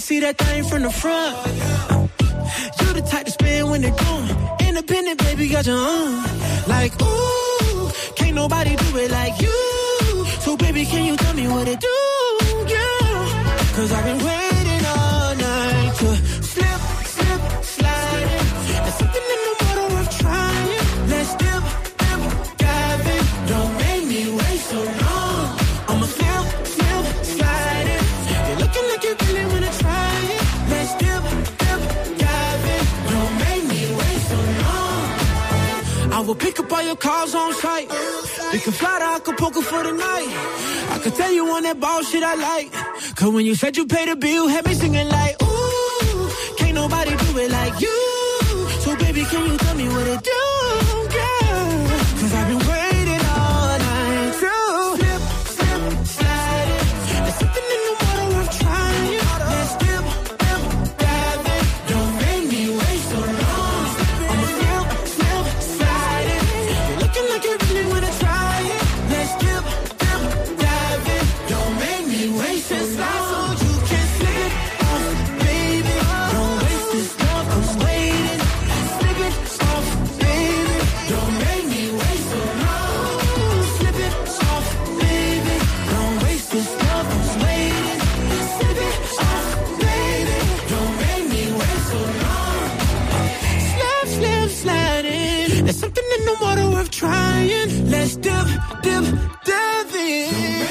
see that thing from the front. You the type to spend when they're gone. Independent, baby, got your own. Like, ooh, can't nobody do it like you. So, baby, can you tell me what it do? Yeah. Cause I've been waiting I will pick up all your calls on site. We can fly to Acapulco for the night. I could tell you on that ball shit I like. Cause when you said you paid the bill, had me singing like, ooh, can't nobody do it like you. So baby, can you tell me what it do, trying. Let's dip, dip, dive in.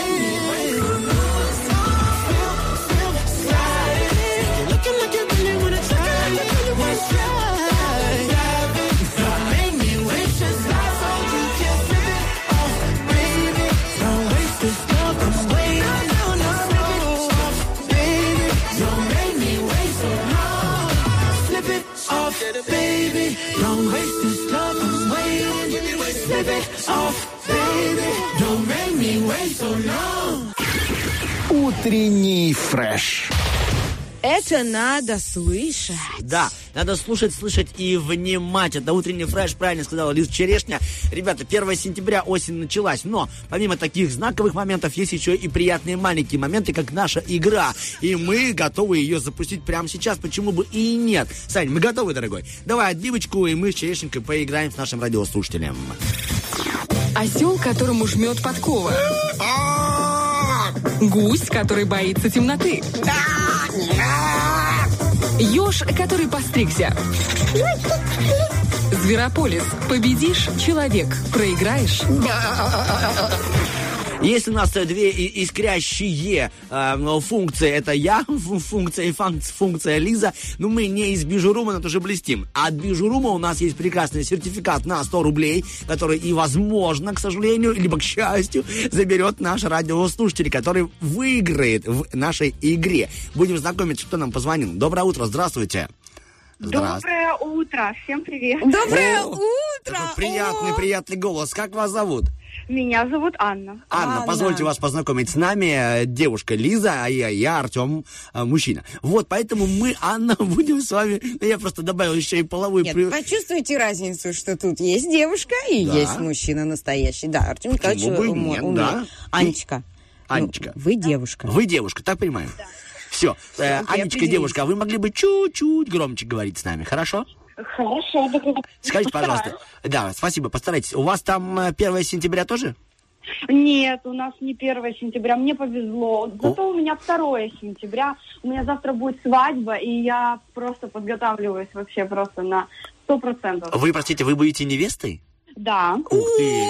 Утренний фреш. Это надо слышать. Да, надо слушать, слышать и внимать. Это утренний фреш, правильно сказала Лиз Черешня. Ребята, 1 сентября осень началась, но помимо таких знаковых моментов есть еще и приятные маленькие моменты, как наша игра. И мы готовы ее запустить прямо сейчас, почему бы и нет. Сань, мы готовы, дорогой? Давай отбивочку, и мы с Черешенькой поиграем с нашим радиослушателем. Осел, которому жмет подкова. Гусь, который боится темноты. Еж, который постригся. Зверополис. Победишь – человек. Проиграешь Есть у нас две искрящие э, ну, функции. Это я, фу- функция и функ- функция Лиза. Но мы не из Бижурума, но тоже блестим. А от Бижурума у нас есть прекрасный сертификат на 100 рублей, который и, возможно, к сожалению, либо к счастью, заберет наш радиослушатель, который выиграет в нашей игре. Будем знакомиться, кто нам позвонил. Доброе утро, здравствуйте. Доброе утро, всем привет. Доброе О, утро! Приятный, приятный голос. Как вас зовут? Меня зовут Анна. Анна, позвольте вас познакомить с нами. э, Девушка Лиза, а я, я Артем, э, мужчина. Вот, поэтому мы, Анна, будем с вами... ну, Я просто добавил еще и половую... Нет, при- почувствуйте разницу, что тут есть девушка и Да. есть мужчина настоящий. Да, Артем Николаевич нет, умеет. да. Анечка, Анечка. ну, вы девушка. Вы девушка, так понимаем? Все. Анечка, определились. девушка, а вы могли бы чуть-чуть громче говорить с нами, хорошо? Хорошо. Скажите, пожалуйста. Да, спасибо, постарайтесь. У вас там э, 1 сентября тоже? Нет, у нас не 1 сентября, мне повезло. Зато у меня 2 сентября. У меня завтра будет свадьба, и я просто подготавливаюсь вообще просто на 100%. Вы, простите, вы будете невестой? Да. Ух ты!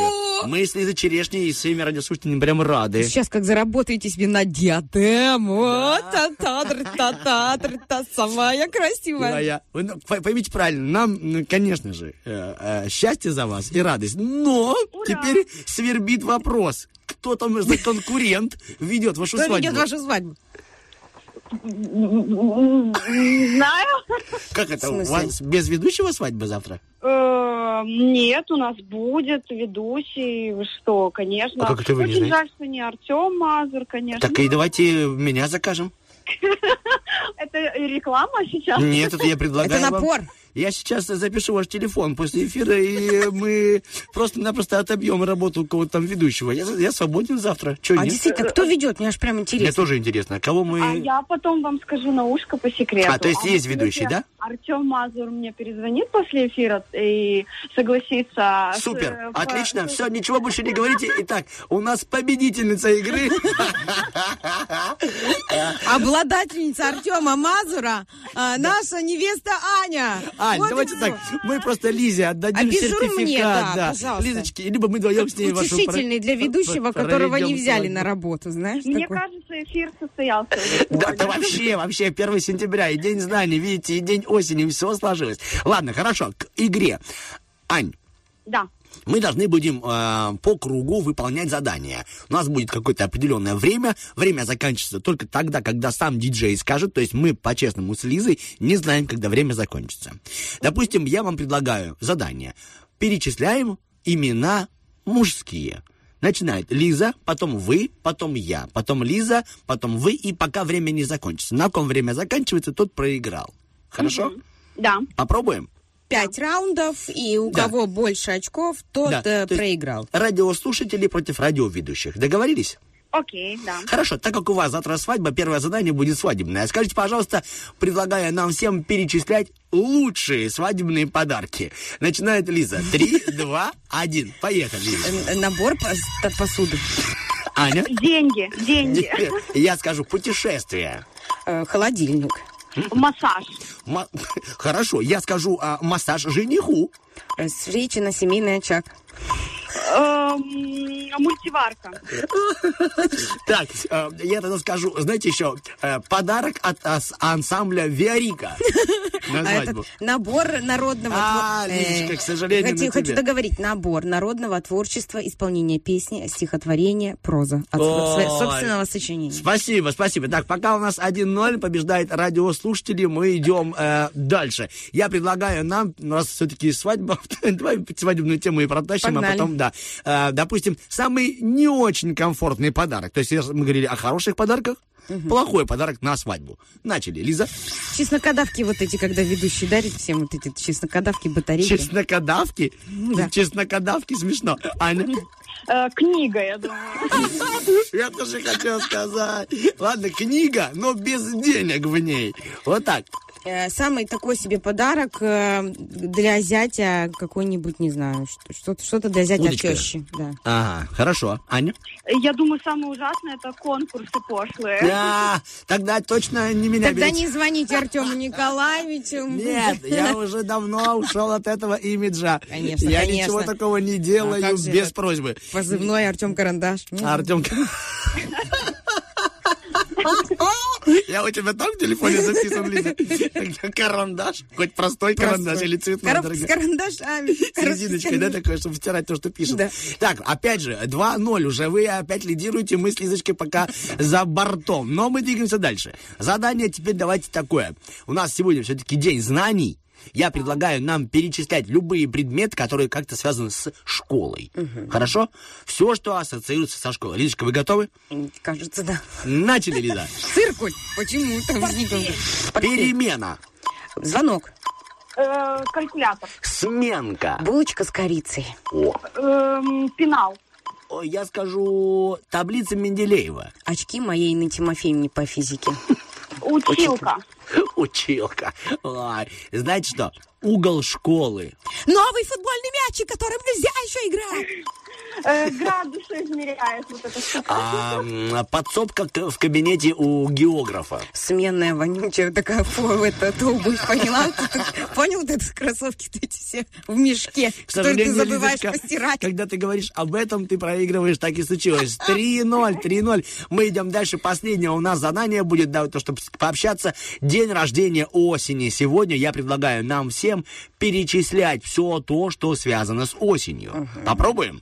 Мы с Лизой Черешней и своими радиослушателями прям рады. Сейчас как заработаете себе на диадему. Та та та та та самая красивая. Ну, по- поймите правильно, нам, ну, конечно же, э, э, счастье за вас и радость. Но теперь свербит вопрос. Кто там за конкурент ведет вашу Кто свадьбу? ведет вашу свадьбу? Не знаю. Как это? У вас без ведущего свадьба завтра? Э, Нет, у нас будет ведущий. Что, конечно. А как это вы не Очень знаете? жаль, что не Артем Мазур, конечно. Так и давайте меня закажем. Это реклама сейчас? Нет, это я предлагаю Это вам- напор. Я сейчас запишу ваш телефон после эфира, и мы просто-напросто отобьем работу у кого-то там ведущего. Я, я свободен завтра. Че, А нет? действительно, кто ведет? Мне аж прям Мне интересно. тоже интересно, кого мы... А я потом вам скажу на ушко по секрету. А, то есть есть ведущий, да? Артем Мазур мне перезвонит после эфира и согласится. с, Супер, э, по- отлично, все, ничего больше не говорите. Итак, у нас победительница игры. Обладательница Артема Мазура, а, наша невеста Аня. Ань, Вот и давайте так, мы просто Лизе отдадим Обижу сертификат. мне, да, пожалуйста. Лизочки, либо мы вдвоем с ней вашу... Утешительный для ведущего, которого не взяли на работу, знаешь? Мне такой. кажется, эфир состоялся. Да, да вообще, вообще, 1 сентября, и день знаний, видите, и день осени, все сложилось. Ладно, хорошо, к игре. Ань, Да. Мы должны будем э, по кругу выполнять задания. У нас будет какое-то определенное время. Время заканчивается только тогда, когда сам диджей скажет. То есть мы, по-честному, с Лизой не знаем, когда время закончится. Допустим, я вам предлагаю задание. Перечисляем имена мужские. Начинает Лиза, потом вы, потом я, потом Лиза, потом вы, и пока время не закончится. На ком время заканчивается, тот проиграл. Хорошо? Да. Попробуем? Пять раундов, и у Да. кого больше очков, тот Да, э, то проиграл. Радиослушатели против радиоведущих. Договорились? Окей, да. Хорошо, так как у вас завтра свадьба, первое задание будет свадебное. Скажите, пожалуйста, предлагая нам всем перечислять лучшие свадебные подарки. Начинает Лиза. Три, два, один. Поехали, Лиза. Э, Набор посуды. Аня? Деньги, деньги. Я скажу путешествие. Э, Холодильник. Массаж. Ма- Хорошо, я скажу а, массаж жениху. Э, Встреча на семейный очаг. Эм, Мультиварка. Так, э, я тогда скажу, знаете еще, э, подарок от ансамбля Виарика на А свадьбу. этот набор народного... А, Лизочка, к сожалению, хочу, на договорить. Набор народного творчества, исполнение песни, стихотворения, проза. От собственного сочинения. Спасибо, спасибо. Так, пока у нас 1-0 побеждает радиослушатели, мы идем дальше. Я предлагаю нам, у нас все-таки свадьба, давай свадебную тему и протащим, Погнали. а потом, да. Э, допустим, самый не очень комфортный подарок. То есть, если мы говорили о хороших подарках, плохой подарок на свадьбу. Начали, Лиза. Чеснокодавки вот эти, когда ведущий дарит всем вот эти чеснокодавки, батарейки. Чеснокодавки? Да. Чеснокодавки смешно. Аня? Э, Книга, я думаю. Я тоже хотел сказать. Ладно, книга, но без денег в ней. Вот так. Э, Самый такой себе подарок э, для зятя какой-нибудь, не знаю, что- что-то, для зятя Удочка. тещи. Да. Ага, хорошо. Аня? Я думаю, самое ужасное это конкурсы пошлые. А, тогда точно не меня Тогда берите. не звоните Артему Николаевичу. Нет, я уже давно ушел от этого имиджа. Конечно, я конечно. ничего такого не А делаю же без просьбы. Позывной Артем Карандаш. Артем... Я у тебя там в телефоне записан, Лиза? Карандаш? Хоть простой карандаш или цветной? Коробка с карандашами. С резиночкой, да, такое, чтобы стирать то, что пишет. Так, опять же, 2-0 уже. Вы опять лидируете, мы с Лизочкой пока за бортом. Но мы двигаемся дальше. Задание теперь давайте такое. У нас сегодня все-таки день знаний. Я предлагаю нам перечислять любые предметы, которые как-то связаны с школой. Хорошо? Все, что ассоциируется со школой. Лизочка, вы готовы? Кажется, да. Начали, Лиза. Циркуль. Почему-то возникла. Перемена. Звонок. Э, калькулятор. Сменка. Булочка с корицей. О. Эм, пенал. Я скажу таблица Менделеева. Очки моей Инны Тимофеевне по физике. Училка. Училка. Ой, знаете что? Угол школы. Новый футбольный мячик, которым нельзя еще играть. Э, градусы измеряет вот это. А, подсобка в кабинете у географа. Сменная вонючая такая, фу, это обувь, поняла? Ты- ты Понял, вот это кроссовки эти все в мешке, что ты забываешь постирать. Когда ты говоришь об этом, ты проигрываешь, так и случилось. 3-0, 3-0. Мы идем дальше. Последнее у нас задание будет, да, то, чтобы пообщаться. День рождения осени. Сегодня я предлагаю нам всем перечислять все то, что связано с осенью. Попробуем?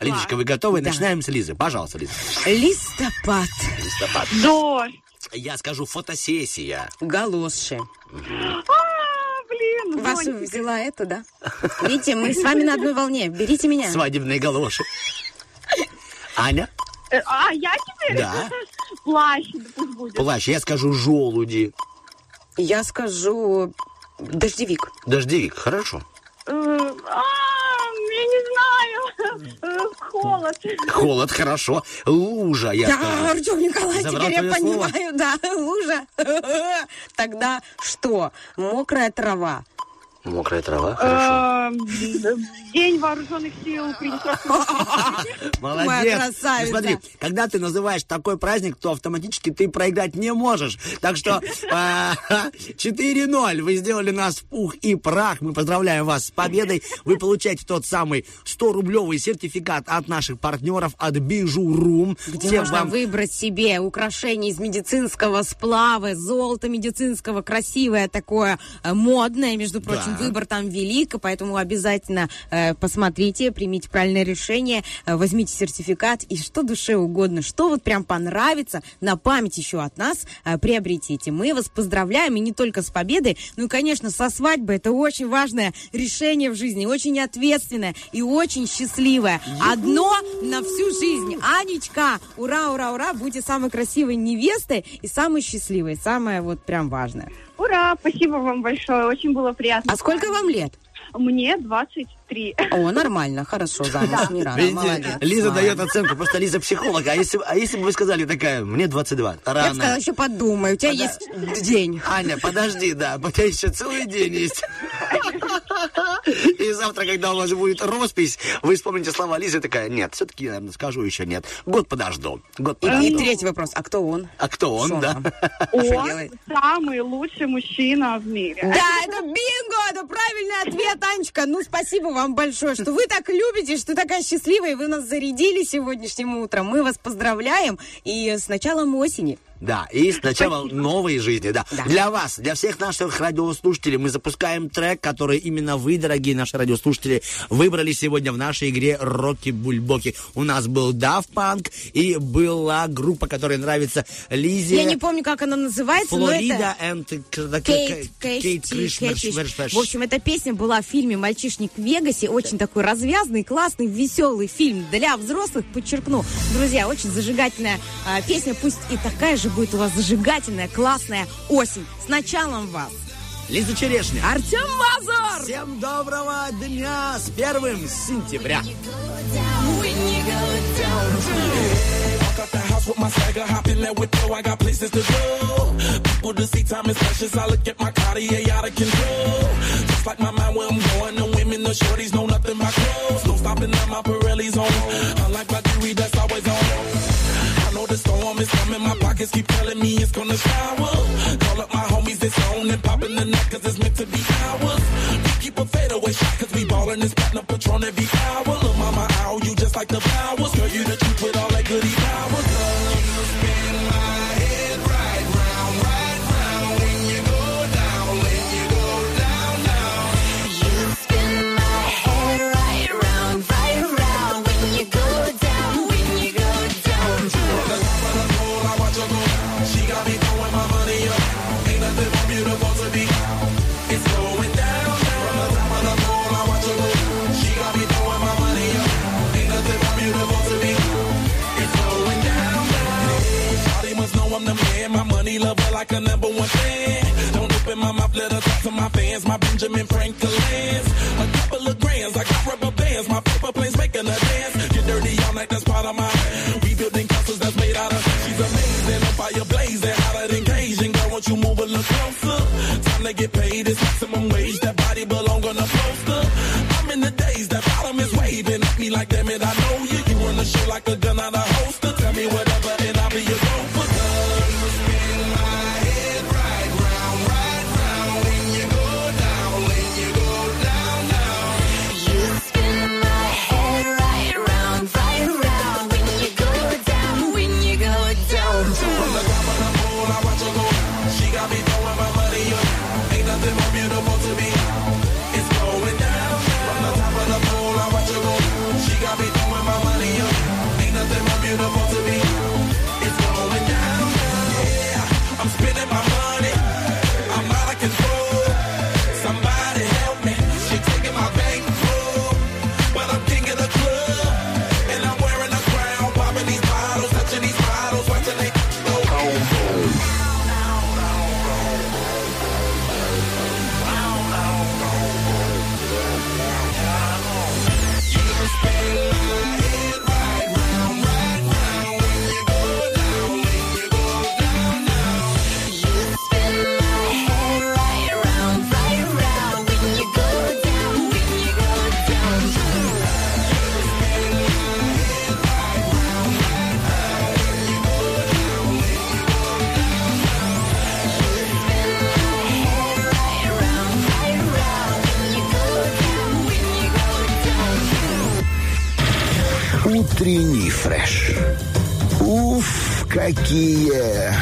Лизочка, вы готовы? Да. Начинаем с Лизы. Пожалуйста, Лиза. Листопад. Листопад. Дождь. Я скажу фотосессия. Галоши. А, блин, Вашу зонтик. взяла это, да? Видите, мы с вами на одной волне. Берите меня. Свадебные галоши. Аня? Э, А, я теперь? Да. Плащ, да пусть будет. Плащ. Я скажу желуди. Я скажу дождевик. Дождевик. Хорошо. Э, А, я не знаю. Холод. Холод, хорошо. Лужа, я Да, скажу. Артем Николаевич, Забрал теперь я слово? понимаю, да, лужа. Тогда что? Мокрая трава. Мокрая трава, хорошо. Э, День вооруженных сил Молодец. моя красавица. Ну, смотри, когда ты называешь такой праздник, то автоматически ты проиграть не можешь. Так что а, 4-0. Вы сделали нас в пух и прах. Мы поздравляем вас с победой. Вы получаете тот самый 100-рублевый сертификат от наших партнеров от Бижурум. Где Всем можно вам выбрать себе украшение из медицинского сплава, золото медицинского, красивое такое, э, модное, между прочим, Да. Выбор там велик, поэтому обязательно э, посмотрите, примите правильное решение, э, возьмите сертификат и что душе угодно, что вот прям понравится, на память еще от нас э, приобретите. Мы вас поздравляем, и не только с победой, ну и, конечно, со свадьбой. Это очень важное решение в жизни, очень ответственное и очень счастливое. Одно на всю жизнь. Анечка, ура, ура, ура, будьте самой красивой невестой и самой счастливой. Самое вот прям важное. Ура, спасибо вам большое, очень было приятно. А сколько вам лет? Мне 23. О, нормально, хорошо, замуж не рано, Видите, молодец. Лиза дает оценку, просто Лиза психолог. А если, а если бы вы сказали такая, мне 22, Я бы рано. сказала, еще подумай, у тебя Пода- есть день. Аня, подожди, да, у тебя еще целый день есть. И завтра, когда у вас будет роспись, вы вспомните слова Лизы, такая, нет, все-таки, наверное, скажу еще нет. Год подожду, год И, и подожду. третий вопрос, а кто он? А кто он, Что да? Он самый лучший мужчина в мире. Да, это бинго, это правильный ответ, Анечка. Ну, спасибо вам большое, что вы так любите, что такая счастливая, и вы нас зарядили сегодняшним утром. Мы вас поздравляем и с началом осени. Да, и сначала новой жизни, да. Да. Для вас, для всех наших радиослушателей мы запускаем трек, который именно вы, дорогие наши радиослушатели, выбрали сегодня в нашей игре Рокки Бульбоки. У нас был Daft Punk и была группа, которая нравится Лизе. Я не помню, как она называется, но Флорида это... and Кейт. Кейт, В общем, эта песня была в фильме «Мальчишник в Вегасе». Очень такой развязный, классный, веселый фильм для взрослых, подчеркну. Друзья, очень зажигательная а, песня. Пусть и такая же будет у вас зажигательная, классная осень. С началом вас! Лиза Черешня. Артем Мазур! Всем доброго дня с первым сентября. With my swagger, hop in that window, I got places to go. People to see, time is precious. I look at my Cartier out of control. Just like my mind where I'm going, the women, the shorties know nothing but clothes. No stopping at my Pirelli's on. Unlike my jewelry, that's always on. The storm is coming, my pockets keep telling me it's gonna shower. Call up my homies, it's on and popping the neck, cause it's meant to be ours. We keep a fadeaway shot, cause we ballin' this platinum patron every hour. Look, mama, ow, you just like the flowers. Girl, you the truth with all that goody powers. Like a number one fan. Don't open my mouth, let her talk to my fans. My Benjamin Franklin's. A couple of grands, I got rubber bands. My paper planes making her dance. Get dirty all night, that's part of my. We building castles that's made out of. She's amazing, on fire blazing, hotter than Cajun. Girl, won't you move a little closer? Time to get paid, it's maximum wage. That body belong on a poster. I'm in the days, that bottom is waving at me like, damn it, I know you. You run the show like a gun out of Утренний фреш. Уф, какие